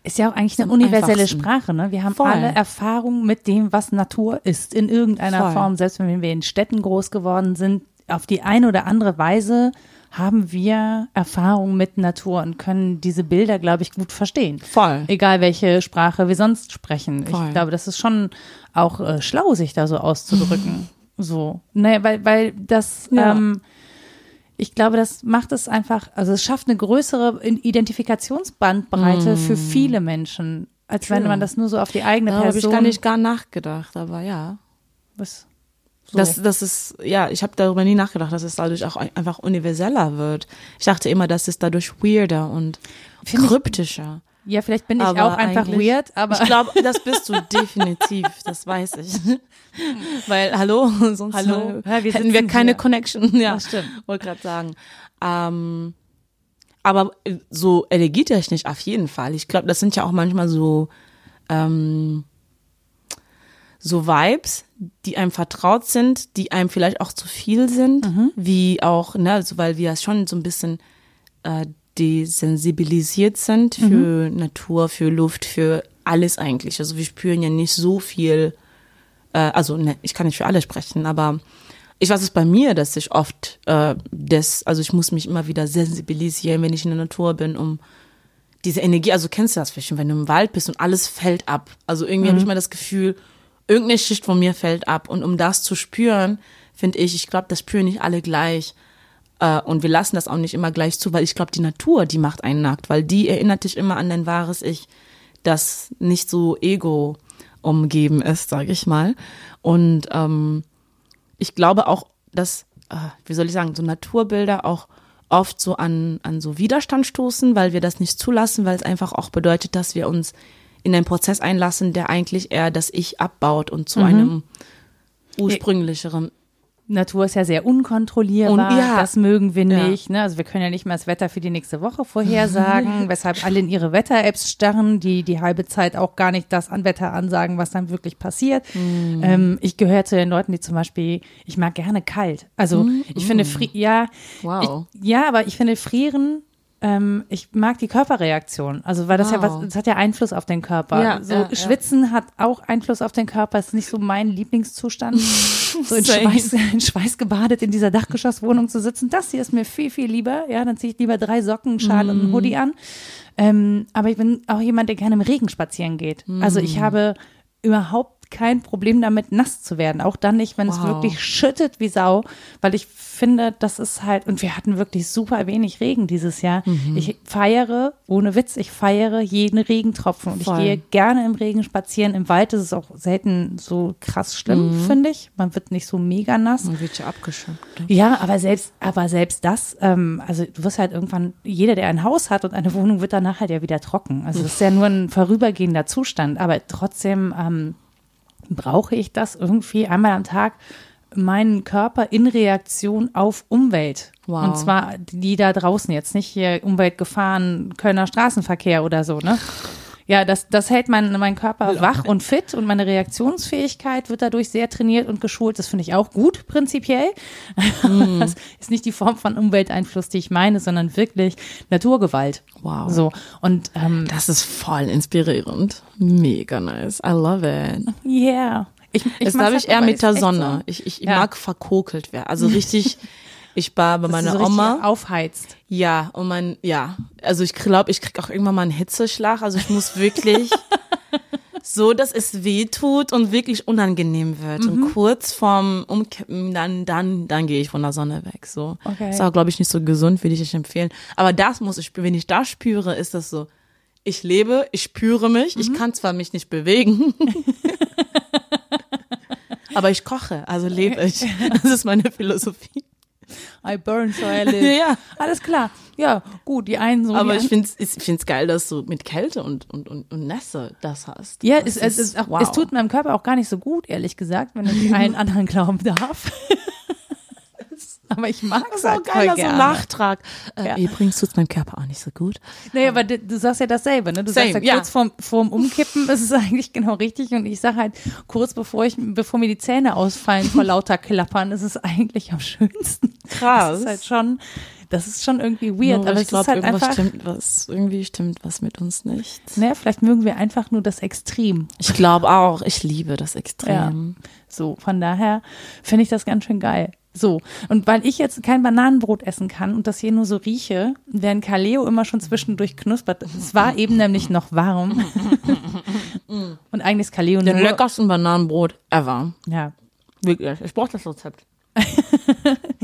Ist ja auch eigentlich eine universelle Sprache, ne? Wir haben Voll. alle Erfahrung mit dem, was Natur ist, in irgendeiner Voll. Form. Selbst wenn wir in Städten groß geworden sind, auf die eine oder andere Weise haben wir Erfahrung mit Natur und können diese Bilder, glaube ich, gut verstehen. Voll. Egal welche Sprache wir sonst sprechen. Voll. Ich glaube, das ist schon auch äh, schlau, sich da so auszudrücken. (laughs) so. Naja, weil, weil das, ja. ähm, ich glaube, das macht es einfach, also es schafft eine größere Identifikationsbandbreite mm. für viele Menschen, als True. wenn man das nur so auf die eigene Person. Da habe ich gar nicht gar nachgedacht, aber ja. Was? So. Das, das ist, ja, ich habe darüber nie nachgedacht, dass es dadurch auch einfach universeller wird. Ich dachte immer, dass es dadurch weirder und Find kryptischer. Ich, ja, vielleicht bin ich aber auch einfach weird, aber. Ich glaube, das bist du definitiv, das weiß ich. (laughs) Weil, hallo, (laughs) sonst hallo, ja, wir hätten wir keine hier. Connection. (laughs) Ja, das stimmt. Wollte gerade sagen. Ähm, aber so energietechnisch auf jeden Fall. Ich glaube, das sind ja auch manchmal so, ähm, so Vibes, die einem vertraut sind, die einem vielleicht auch zu viel sind, mhm. wie auch, ne, also weil wir schon so ein bisschen äh, desensibilisiert sind für mhm. Natur, für Luft, für alles eigentlich. Also wir spüren ja nicht so viel, äh, also ne, ich kann nicht für alle sprechen, aber ich weiß es bei mir, dass ich oft äh, das, also ich muss mich immer wieder sensibilisieren, wenn ich in der Natur bin, um diese Energie, also kennst du das vielleicht, wenn du im Wald bist und alles fällt ab. Also irgendwie mhm. habe ich mal das Gefühl, irgendeine Schicht von mir fällt ab. Und um das zu spüren, finde ich, ich glaube, das spüren nicht alle gleich. Äh, und wir lassen das auch nicht immer gleich zu, weil ich glaube, die Natur, die macht einen nackt, weil die erinnert dich immer an dein wahres Ich, das nicht so ego umgeben ist, sage ich mal. Und ähm, ich glaube auch, dass, äh, wie soll ich sagen, so Naturbilder auch oft so an, an so Widerstand stoßen, weil wir das nicht zulassen, weil es einfach auch bedeutet, dass wir uns in einen Prozess einlassen, der eigentlich eher das Ich abbaut und zu mhm. einem ursprünglicheren Natur ist ja sehr unkontrollierbar. Und ja, das mögen wir nicht. Ja. Ne? Also wir können ja nicht mal das Wetter für die nächste Woche vorhersagen, (laughs) weshalb alle in ihre Wetter-Apps starren, die die halbe Zeit auch gar nicht das an Wetter ansagen, was dann wirklich passiert. Mm. Ähm, ich gehöre zu den Leuten, die zum Beispiel, ich mag gerne kalt. Also mm. ich finde, ja, wow. ich, ja, aber ich finde Frieren ähm, ich mag die Körperreaktion. Also, weil das wow. ja was, das hat ja Einfluss auf den Körper. Ja, so ja, Schwitzen ja. hat auch Einfluss auf den Körper. Ist nicht so mein Lieblingszustand. (laughs) so in Schweiß, in Schweiß gebadet in dieser Dachgeschosswohnung zu sitzen. Das hier ist mir viel, viel lieber. Ja, dann ziehe ich lieber drei Socken, Schal mm. und einen mhm. Hoodie an. Ähm, aber ich bin auch jemand, der gerne im Regen spazieren geht. Mm. Also ich mhm. habe überhaupt kein Problem damit, nass zu werden. Auch dann nicht, wenn wow. es wirklich schüttet wie Sau, weil ich finde, das ist halt, und wir hatten wirklich super wenig Regen dieses Jahr. Mhm. Ich feiere, ohne Witz, ich feiere jeden Regentropfen und Voll. ich gehe gerne im Regen spazieren. Im Wald ist es auch selten so krass schlimm, mhm. finde ich. Man wird nicht so mega nass. Man wird ja abgeschirmt. Ne? Ja, aber selbst, aber selbst das, ähm, also du wirst halt irgendwann, jeder, der ein Haus hat und eine Wohnung, wird danach halt ja wieder trocken. Also das ist ja nur ein vorübergehender Zustand, aber trotzdem, ähm, brauche ich das irgendwie einmal am Tag meinen Körper in Reaktion auf Umwelt. Wow. Und zwar die da draußen jetzt, nicht hier Umweltgefahren, Kölner Straßenverkehr oder so, ne? Ja, das, das hält mein, mein Körper wach und fit und meine Reaktionsfähigkeit wird dadurch sehr trainiert und geschult. Das finde ich auch gut, prinzipiell. Mm. (laughs) Das ist nicht die Form von Umwelteinfluss, die ich meine, sondern wirklich Naturgewalt. Wow. So. Und, ähm, das ist voll inspirierend. Mega nice. I love it. Yeah. Ich, ich das habe ich eher mit der Sonne. So. Ich, ich ja. mag verkokelt werden. Also (laughs) richtig Ich war bei meiner so Oma. Aufheizt. Ja, und mein, ja. Also ich glaube, ich krieg auch irgendwann mal einen Hitzeschlag. Also ich muss wirklich (laughs) so, dass es weh tut und wirklich unangenehm wird. Mhm. Und kurz vorm Umkippen, dann, dann, dann gehe ich von der Sonne weg. So. Okay. Ist auch, glaube ich, nicht so gesund, würde ich nicht empfehlen. Aber das muss ich, wenn ich das spüre, ist das so. Ich lebe, ich spüre mich, mhm. ich kann zwar mich nicht bewegen. (laughs) (laughs) aber ich koche, also lebe ich. Das ist meine Philosophie. I burn so I (laughs) live. ja. Alles klar. Ja, gut, die einen so. Aber ich finde es geil, dass du mit Kälte und, und, und, und Nässe das hast. Ja, das es, es, auch, wow. es tut meinem Körper auch gar nicht so gut, ehrlich gesagt, wenn ich allen (laughs) anderen glauben darf. (laughs) aber ich mag es halt geil, voll gerne. so Nachtrag. Äh, ja. Übrigens tut es meinem Körper auch nicht so gut. Naja, aber du, du sagst ja dasselbe, ne? Du Same, sagst ja, kurz vorm, vorm Umkippen ist es (laughs) eigentlich genau richtig und ich sage halt kurz bevor ich, bevor mir die Zähne ausfallen vor lauter Klappern, ist es eigentlich am schönsten. Krass. Das ist halt schon, das ist schon irgendwie weird, no, aber ich glaube, halt irgendwas stimmt was, irgendwie stimmt was mit uns nicht. Naja, vielleicht mögen wir einfach nur das Extrem. Ich glaube auch, ich liebe das Extrem. Ja. So, von daher finde ich das ganz schön geil. So, und weil ich jetzt kein Bananenbrot essen kann und das hier nur so rieche, während Kaleo immer schon zwischendurch knuspert, es war eben nämlich noch warm. (laughs) und eigentlich ist Kaleo nur... Den leckersten Bananenbrot ever. Ja. Wirklich, ich brauche das Rezept. (laughs)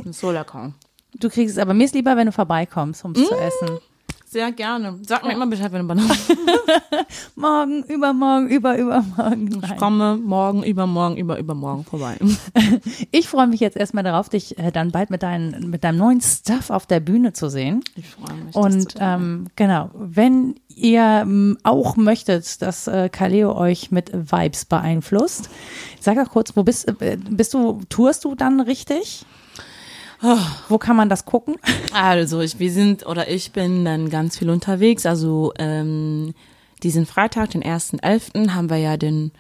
so lecker. Du kriegst es aber, mir ist lieber, wenn du vorbeikommst, um es mmh. zu essen. Sehr gerne. Sag mir immer Bescheid, wenn du Banane. (laughs) morgen, übermorgen, über, übermorgen. Nein. Ich komme morgen, übermorgen, über, übermorgen vorbei. (laughs) ich freue mich jetzt erstmal darauf, dich äh, dann bald mit, dein, mit deinem neuen Stuff auf der Bühne zu sehen. Ich freue mich. Und ähm, genau, wenn ihr ähm, auch möchtet, dass äh, Kaleo euch mit Vibes beeinflusst, sag doch kurz, wo bist, äh, bist du, tourst du dann richtig? Wo kann man das gucken? Also, ich, wir sind oder ich bin dann ganz viel unterwegs. Also ähm, diesen Freitag, den 1.11., haben wir ja den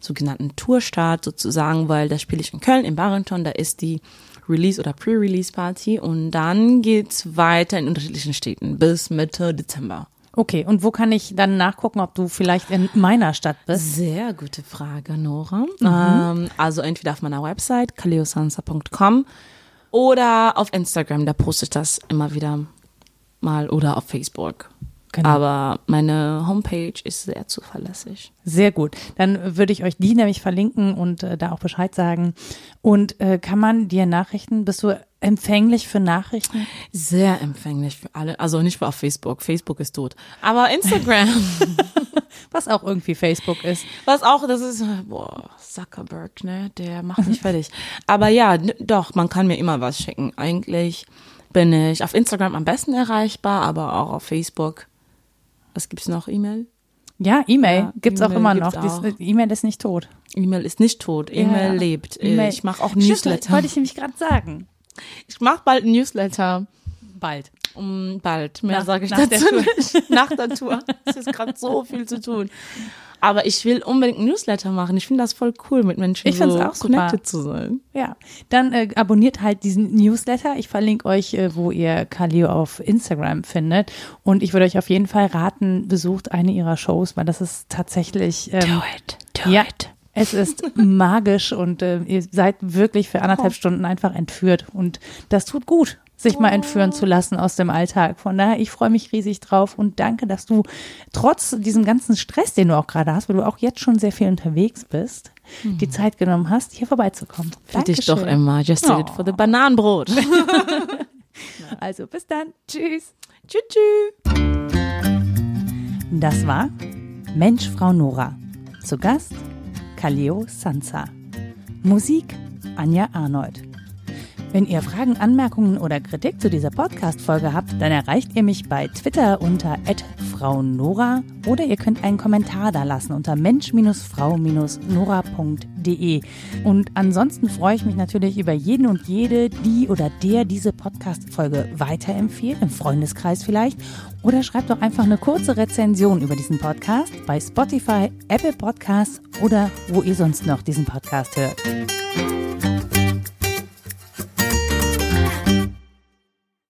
sogenannten Tourstart sozusagen, weil da spiele ich in Köln, im Barenton, da ist die Release- oder Pre-Release-Party und dann geht's weiter in unterschiedlichen Städten bis Mitte Dezember. Okay, und wo kann ich dann nachgucken, ob du vielleicht in meiner Stadt bist? Sehr gute Frage, Nora. Mhm. Ähm, also entweder auf meiner Website, kaleosansa.com oder auf Instagram, da poste ich das immer wieder mal oder auf Facebook. Genau. Aber meine Homepage ist sehr zuverlässig. Sehr gut. Dann würde ich euch die nämlich verlinken und äh, da auch Bescheid sagen. Und äh, kann man dir Nachrichten, bist du empfänglich für Nachrichten? Sehr empfänglich für alle. Also nicht auf Facebook. Facebook ist tot. Aber Instagram. (laughs) Was auch irgendwie Facebook ist. Was auch, das ist, boah, Zuckerberg, ne? Der macht mich fertig. Aber ja, doch, man kann mir immer was schicken. Eigentlich bin ich auf Instagram am besten erreichbar, aber auch auf Facebook. Was gibt's noch? E-Mail? Ja, E-Mail ja, gibt's e auch immer noch. E-Mail ist nicht tot. E-Mail ist nicht tot. E-Mail ja. lebt. E ich mache auch Newsletter. Das wollte ich nämlich gerade sagen. Ich mache bald ein Newsletter. Bald. Um, bald. Mehr sage ich dazu nicht. (laughs) nach der Tour. Es ist gerade so viel zu tun. Aber ich will unbedingt ein Newsletter machen. Ich finde das voll cool, mit Menschen ich so auch connected super. zu sein. Ja, dann äh, abonniert halt diesen Newsletter. Ich verlinke euch, äh, wo ihr Kalio auf Instagram findet. Und ich würde euch auf jeden Fall raten, besucht eine ihrer Shows, weil das ist tatsächlich. Ähm, do it, do ja, it. Es ist magisch und äh, ihr seid wirklich für anderthalb oh. Stunden einfach entführt. Und das tut gut sich mal entführen zu lassen aus dem Alltag. Von daher, ich freue mich riesig drauf und danke, dass du trotz diesem ganzen Stress, den du auch gerade hast, weil du auch jetzt schon sehr viel unterwegs bist, mhm. die Zeit genommen hast, hier vorbeizukommen. Für dich doch immer. Just did oh. it for the Bananenbrot. (laughs) also bis dann. Tschüss. Tschüss. tschüss. Das war Mensch, Frau Nora. Zu Gast Kaleo Sansa. Musik Anja Arnold. Wenn ihr Fragen, Anmerkungen oder Kritik zu dieser Podcast-Folge habt, dann erreicht ihr mich bei Twitter unter @frau_nora oder ihr könnt einen Kommentar da lassen unter mensch-frau-nora.de. Und ansonsten freue ich mich natürlich über jeden und jede, die oder der diese Podcast-Folge weiterempfiehlt, im Freundeskreis vielleicht. Oder schreibt doch einfach eine kurze Rezension über diesen Podcast bei Spotify, Apple Podcasts oder wo ihr sonst noch diesen Podcast hört.